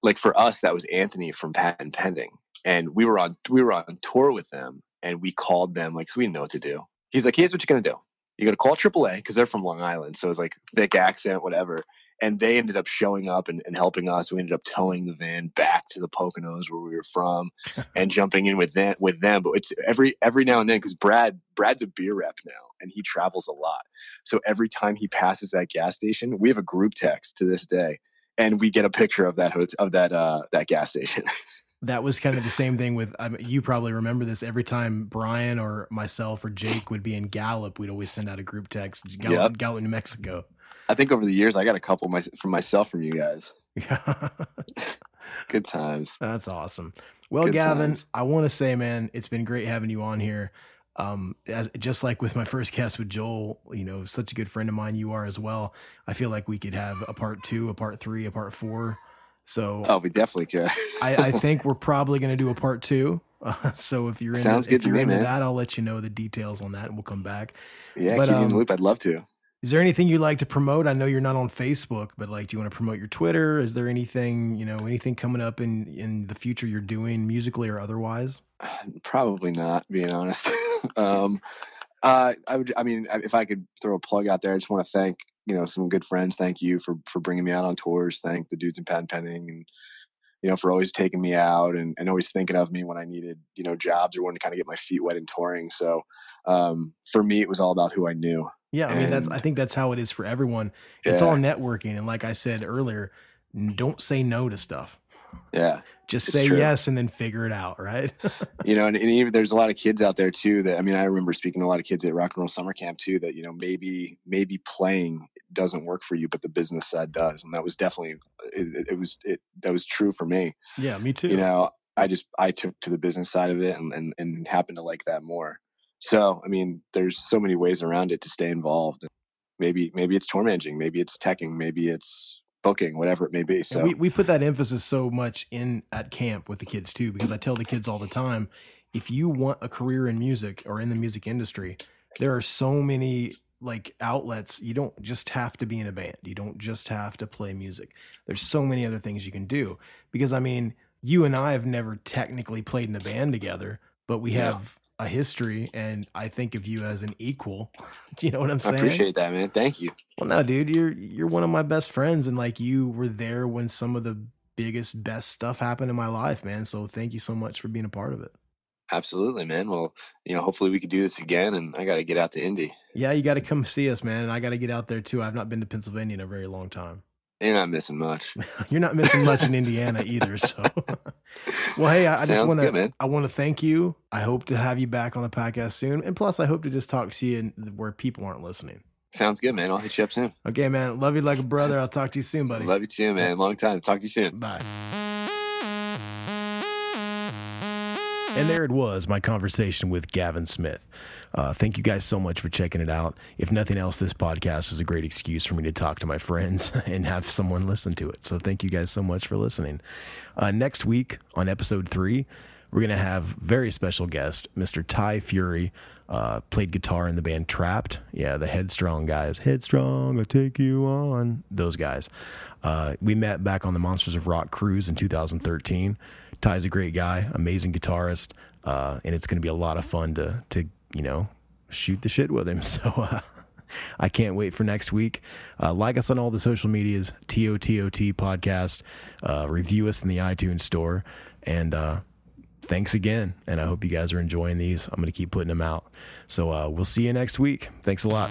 like for us that was anthony from patent pending and we were on we were on tour with them and we called them like so we didn't know what to do he's like here's what you're gonna do. You're gonna call aaa because they're from long island so it's like thick accent whatever. And they ended up showing up and, and helping us. We ended up towing the van back to the poconos where we were from [laughs] and jumping in with them with them. But it's every every now and then because brad brad's a beer rep now and he travels a lot. So every time he passes that gas station we have a group text to this day and we get a picture of that of that uh that gas station [laughs] that was kind of the same thing with I mean, you probably remember this every time Brian or myself or Jake would be in Gallup we'd always send out a group text Gallup, Yep. Gallup New Mexico I think over the years I got a couple my, from myself from you guys. yeah [laughs] Good times. that's awesome well Good Gavin times. I want to say man it's been great having you on here um as just like with my first guest with Joel you know such a good friend of mine you are as well I feel like we could have a part 2 a part 3 a part 4 so Oh, we definitely could. I, I [laughs] think we're probably going to do a part two. [laughs] Uh, so if you're into, Sounds good if you're me, into man. that, I'll let you know the details on that, and we'll come back. yeah, But, keep me in um, the loop. I'd love to. Is there anything you'd like to promote? I know you're not on Facebook, but like, do you want to promote your Twitter? Is there anything you know, anything coming up in in the future you're doing musically or otherwise? [sighs] Probably not, being honest. [laughs] um, uh, I would. I mean, if I could throw a plug out there, I just want to thank you know some good friends. Thank you for for bringing me out on tours. Thank the dudes in Patent Pending and you know for always taking me out and, and always thinking of me when I needed you know jobs or wanted to kind of get my feet wet in touring. So um, for me, it was all about who I knew. Yeah, I mean that's I think that's how it is for everyone. It's Yeah. all networking, and like I said earlier, don't say no to stuff. Yeah. Just say true. yes and then figure it out, right? [laughs] you know, and, and even there's a lot of kids out there too that I mean, I remember speaking to a lot of kids at Rock and Roll Summer Camp too that you know maybe maybe playing doesn't work for you, but the business side does, and that was definitely it, it- was it that was true for me. yeah, me too. You know, I just I took to the business side of it and and, and happened to like that more. So I mean, there's so many ways around it to stay involved. Maybe maybe it's tour managing, maybe it's teching, maybe it's booking, whatever it may be. And So we, we put that emphasis so much in at camp with the kids too, because I tell the kids all the time, if you want a career in music or in the music industry, there are so many like outlets. You don't just have to be in a band. You don't just have to play music. There's so many other things you can do. Because I mean, you and I have never technically played in a band together, but we have a history and I think of you as an equal. [laughs] Do you know what I'm saying? I appreciate that, man. Thank you. Well, no, dude, you're you're one of my best friends, and like you were there when some of the biggest, best stuff happened in my life, man. So thank you so much for being a part of it. Absolutely, man. Well, you know, hopefully we could do this again, and I got to get out to Indy. Yeah, you got to come see us, man, and I got to get out there too. I've not been to Pennsylvania in a very long time. You're not missing much. [laughs] You're not missing much in Indiana either, so. [laughs] well, hey, I, I just want to I want to thank you. I hope to have you back on the podcast soon, and plus, I hope to just talk to you in, where people aren't listening. Sounds good, man. I'll hit you up soon. Okay, man. Love you like a brother. I'll talk to you soon, buddy. Love you too, man. Long time. Talk to you soon. Bye. And there it was, my conversation with Gavin Smith. Uh, thank you guys so much for checking it out. If nothing else, this podcast is a great excuse for me to talk to my friends [laughs] and have someone listen to it. So thank you guys so much for listening. Uh, next week on episode three, we're going to have very special guest, Mr. Ty Fury. Uh, played guitar in the band Trapped. Yeah, the Headstrong guys. Headstrong, I take you on. Those guys. Uh, we met back on the Monsters of Rock cruise in 2013. Ty's a great guy, amazing guitarist, uh, and it's going to be a lot of fun to to you know shoot the shit with him. [laughs] So uh, I can't wait for next week. Uh, like us on all the social medias, TOTOT podcast. Uh, review us in the iTunes store, and uh, thanks again. And I hope you guys are enjoying these. I'm going to keep putting them out. So uh, we'll see you next week. Thanks a lot.